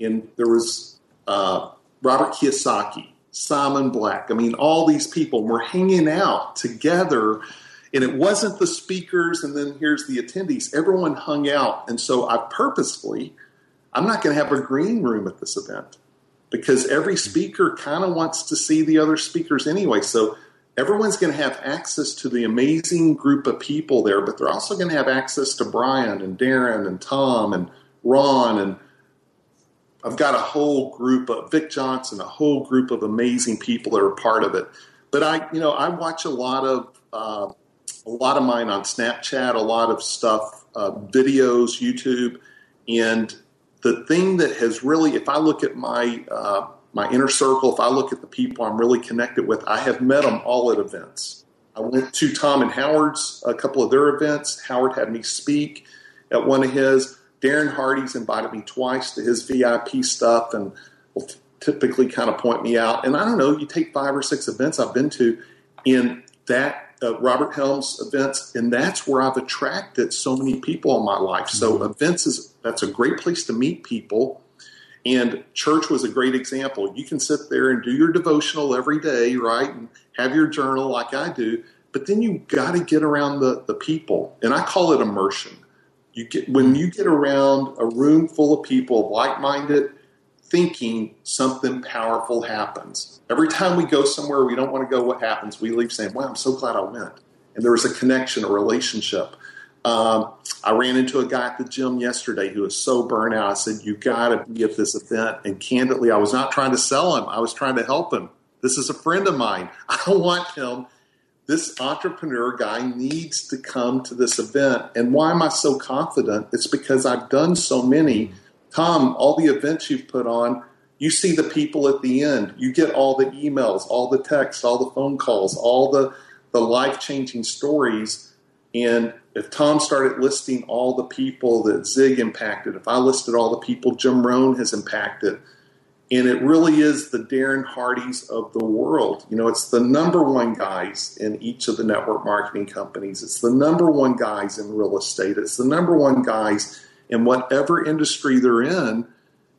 And there was uh, Robert Kiyosaki, Simon Black. I mean, all these people were hanging out together, and it wasn't the speakers and then here's the attendees. Everyone hung out. And so I purposefully, I'm not going to have a green room at this event because every speaker kind of wants to see the other speakers anyway. So everyone's going to have access to the amazing group of people there, but they're also going to have access to Brian and Darren and Tom and Ron and I've got a whole group of Vic Johnson, a whole group of amazing people that are part of it. But I, you know, I watch a lot of uh, a lot of mine on Snapchat, a lot of stuff, uh, videos, YouTube, and the thing that has really, if I look at my uh, my inner circle, if I look at the people I'm really connected with, I have met them all at events. I went to Tom and Howard's a couple of their events. Howard had me speak at one of his. Darren Hardy's invited me twice to his VIP stuff and will typically kind of point me out. And I don't know, you take five or six events I've been to in that uh, Robert Helms events, and that's where I've attracted so many people in my life. So mm-hmm. events is that's a great place to meet people. And church was a great example. You can sit there and do your devotional every day, right? And have your journal like I do, but then you got to get around the, the people. And I call it immersion. You get when you get around a room full of people like minded thinking something powerful happens. Every time we go somewhere we don't want to go, what happens? We leave saying, Wow, I'm so glad I went. And there was a connection, a relationship. Um, I ran into a guy at the gym yesterday who was so burnt out. I said, You got to be at this event. And candidly, I was not trying to sell him, I was trying to help him. This is a friend of mine. I don't want him. This entrepreneur guy needs to come to this event. And why am I so confident? It's because I've done so many. Tom, all the events you've put on, you see the people at the end. You get all the emails, all the texts, all the phone calls, all the, the life changing stories. And if Tom started listing all the people that Zig impacted, if I listed all the people Jim Rohn has impacted, and it really is the Darren Hardys of the world. You know, it's the number one guys in each of the network marketing companies. It's the number one guys in real estate. It's the number one guys in whatever industry they're in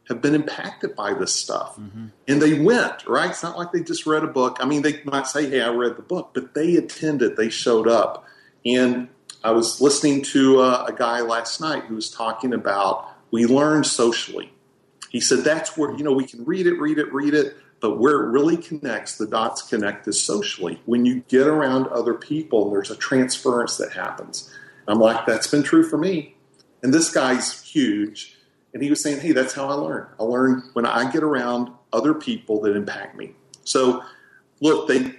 have been impacted by this stuff. Mm-hmm. And they went, right? It's not like they just read a book. I mean, they might say, hey, I read the book, but they attended, they showed up. And I was listening to a, a guy last night who was talking about we learn socially. He said that's where, you know, we can read it, read it, read it, but where it really connects, the dots connect is socially. When you get around other people, there's a transference that happens. I'm like, that's been true for me. And this guy's huge. And he was saying, hey, that's how I learn. I learn when I get around other people that impact me. So, look, they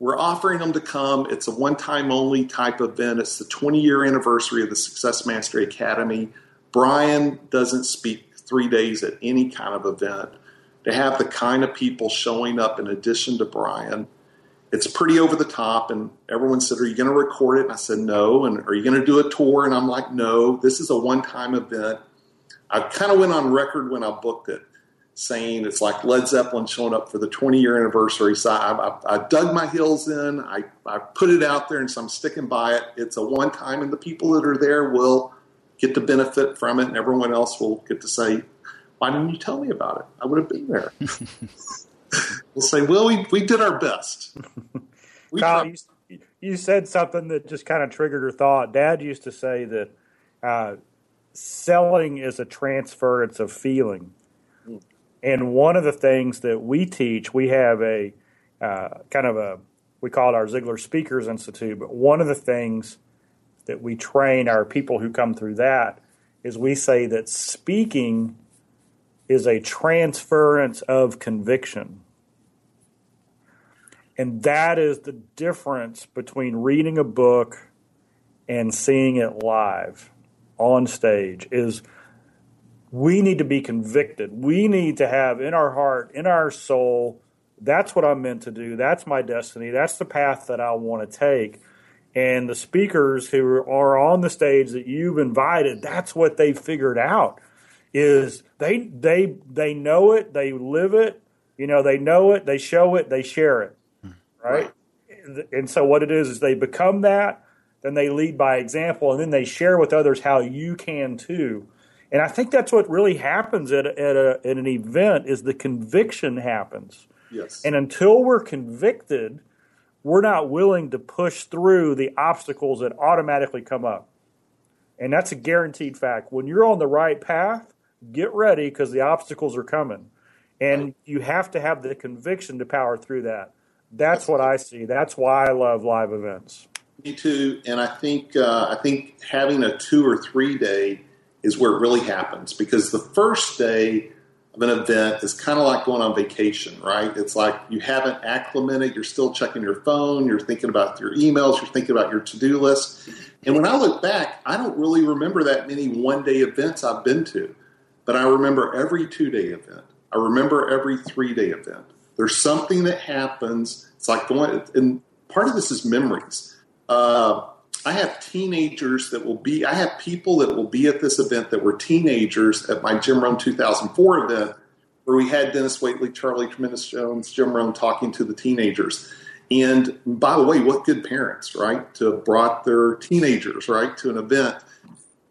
we're offering them to come. It's a one time only type event. It's the 20 year anniversary of the Success Mastery Academy. Brian doesn't speak three days at any kind of event. To have the kind of people showing up in addition to Brian, it's pretty over the top. And everyone said, Are you going to record it? And I said, No. And are you going to do a tour? And I'm like, No, this is a one time event. I kind of went on record when I booked it saying it's like Led Zeppelin showing up for the 20 year anniversary. So I, I, I, dug my heels in, I, I put it out there, and so I'm sticking by it. It's a one time, and the people that are there will get to benefit from it, and everyone else will get to say, Why didn't you tell me about it? I would have been there. we'll say, Well, we, we did our best. We Kyle, you, you, said something that just kind of triggered a thought. Dad used to say that. Uh, selling is a transference of feeling. And one of the things that we teach, we have a uh, kind of a, we call it our Ziglar Speakers Institute, but one of the things that we train our people who come through that is we say that speaking is a transference of conviction. And that is the difference between reading a book and seeing it live on stage is – we need to be convicted. We need to have in our heart, in our soul, that's what I'm meant to do. That's my destiny. That's the path that I want to take. And the speakers who are on the stage that you've invited, that's what they figured out is they they they know it, they live it, you know, they know it, they show it, they share it. Hmm. Right? right. And so what it is is they become that, then they lead by example, and then they share with others how you can too. And I think that's what really happens at, at, a, at an event is the conviction happens. Yes. And until we're convicted, we're not willing to push through the obstacles that automatically come up. And that's a guaranteed fact. When you're on the right path, get ready because the obstacles are coming. And you have to have the conviction to power through that. That's what I see. That's why I love live events. Me too. And I think uh, I think having a two or three day is where it really happens because the first day of an event is kind of like going on vacation, right? It's like you haven't acclimated, you're still checking your phone, you're thinking about your emails, you're thinking about your to do list. And when I look back, I don't really remember that many one day events I've been to, but I remember every two day event. I remember every three day event. There's something that happens. It's like going, and part of this is memories. Uh, I have teenagers that will be, I have people that will be at this event that were teenagers at my Jim Rohn 2004 event where we had Dennis Waitley, Charlie Tremendous Jones, Jim Rohn talking to the teenagers. And by the way, what good parents, right, to have brought their teenagers, right, to an event.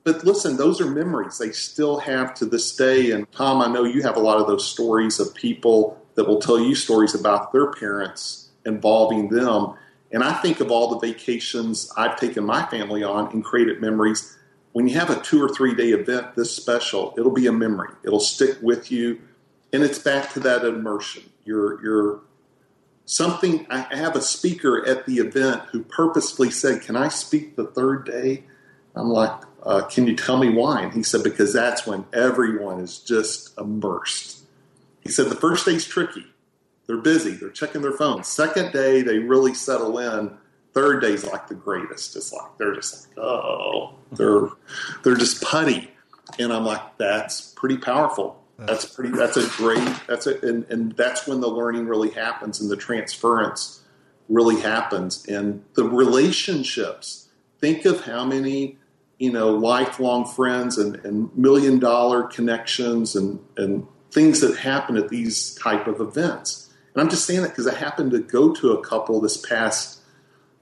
But listen, those are memories they still have to this day. And Tom, I know you have a lot of those stories of people that will tell you stories about their parents involving them. And I think of all the vacations I've taken my family on and created memories. When you have a two or three day event this special, it'll be a memory. It'll stick with you. And it's back to that immersion. You're, you're something. I have a speaker at the event who purposefully said, Can I speak the third day? I'm like, uh, Can you tell me why? And he said, Because that's when everyone is just immersed. He said, The first day's tricky they're busy. They're checking their phones. Second day, they really settle in. Third day's like the greatest. It's like they're just like, oh, they're they're just putty, and I'm like, that's pretty powerful. That's pretty. That's a great. That's it, and and that's when the learning really happens and the transference really happens, and the relationships. Think of how many you know lifelong friends and, and million dollar connections and and things that happen at these type of events and I'm just saying that because I happened to go to a couple this past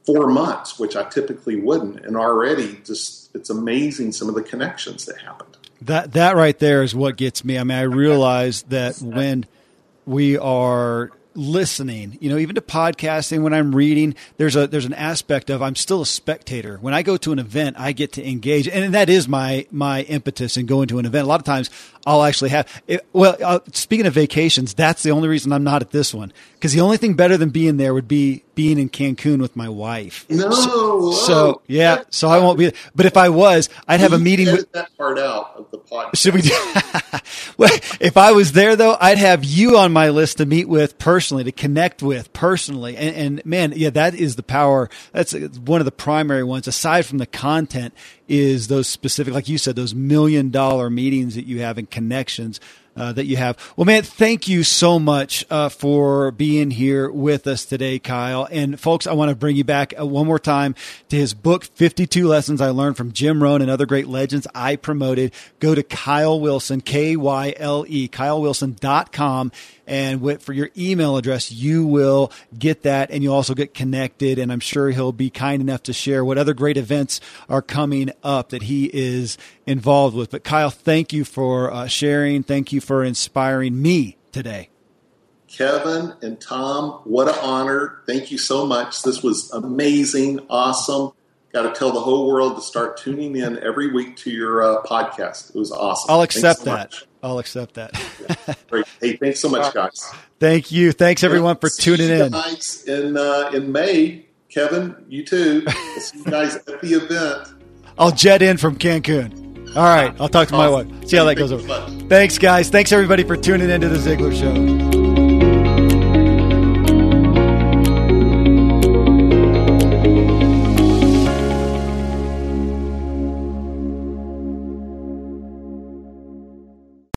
four months, which I typically wouldn't, and already just it's amazing some of the connections that happened. That that right there is what gets me. I mean, I realize that when we are listening you know even to podcasting when i'm reading there's a there's an aspect of i'm still a spectator. When i go to an event i get to engage and that is my my impetus in going to an event. A lot of times i'll actually have it, well uh, speaking of vacations that's the only reason i'm not at this one. Because the only thing better than being there would be being in Cancun with my wife. No, so, so yeah, so I won't be. But if I was, I'd have a meeting with that part out of the podcast. Should we? Do, well, if I was there though, I'd have you on my list to meet with personally, to connect with personally, and, and man, yeah, that is the power. That's one of the primary ones. Aside from the content, is those specific, like you said, those million dollar meetings that you have and connections uh, that you have. Well, man, thank you so much uh, for being here with us today, Kyle. And folks, I want to bring you back uh, one more time to his book, 52 Lessons I Learned from Jim Rohn and Other Great Legends I Promoted. Go to Kyle Wilson, K Y L E, KyleWilson.com and for your email address, you will get that and you'll also get connected. And I'm sure he'll be kind enough to share what other great events are coming up that he is involved with. But Kyle, thank you for uh, sharing. Thank you for inspiring me today. Kevin and Tom, what an honor. Thank you so much. This was amazing, awesome. Got to tell the whole world to start tuning in every week to your uh, podcast. It was awesome. I'll accept so that. Much. I'll accept that. yeah, great. Hey, thanks so much, guys. Thank you. Thanks everyone for tuning in. Guys in uh, in May, Kevin, you too. We'll see you guys at the event. I'll jet in from Cancun. All right, I'll talk to my wife. See how that goes over. Thanks, guys. Thanks everybody for tuning into the Ziglar Show.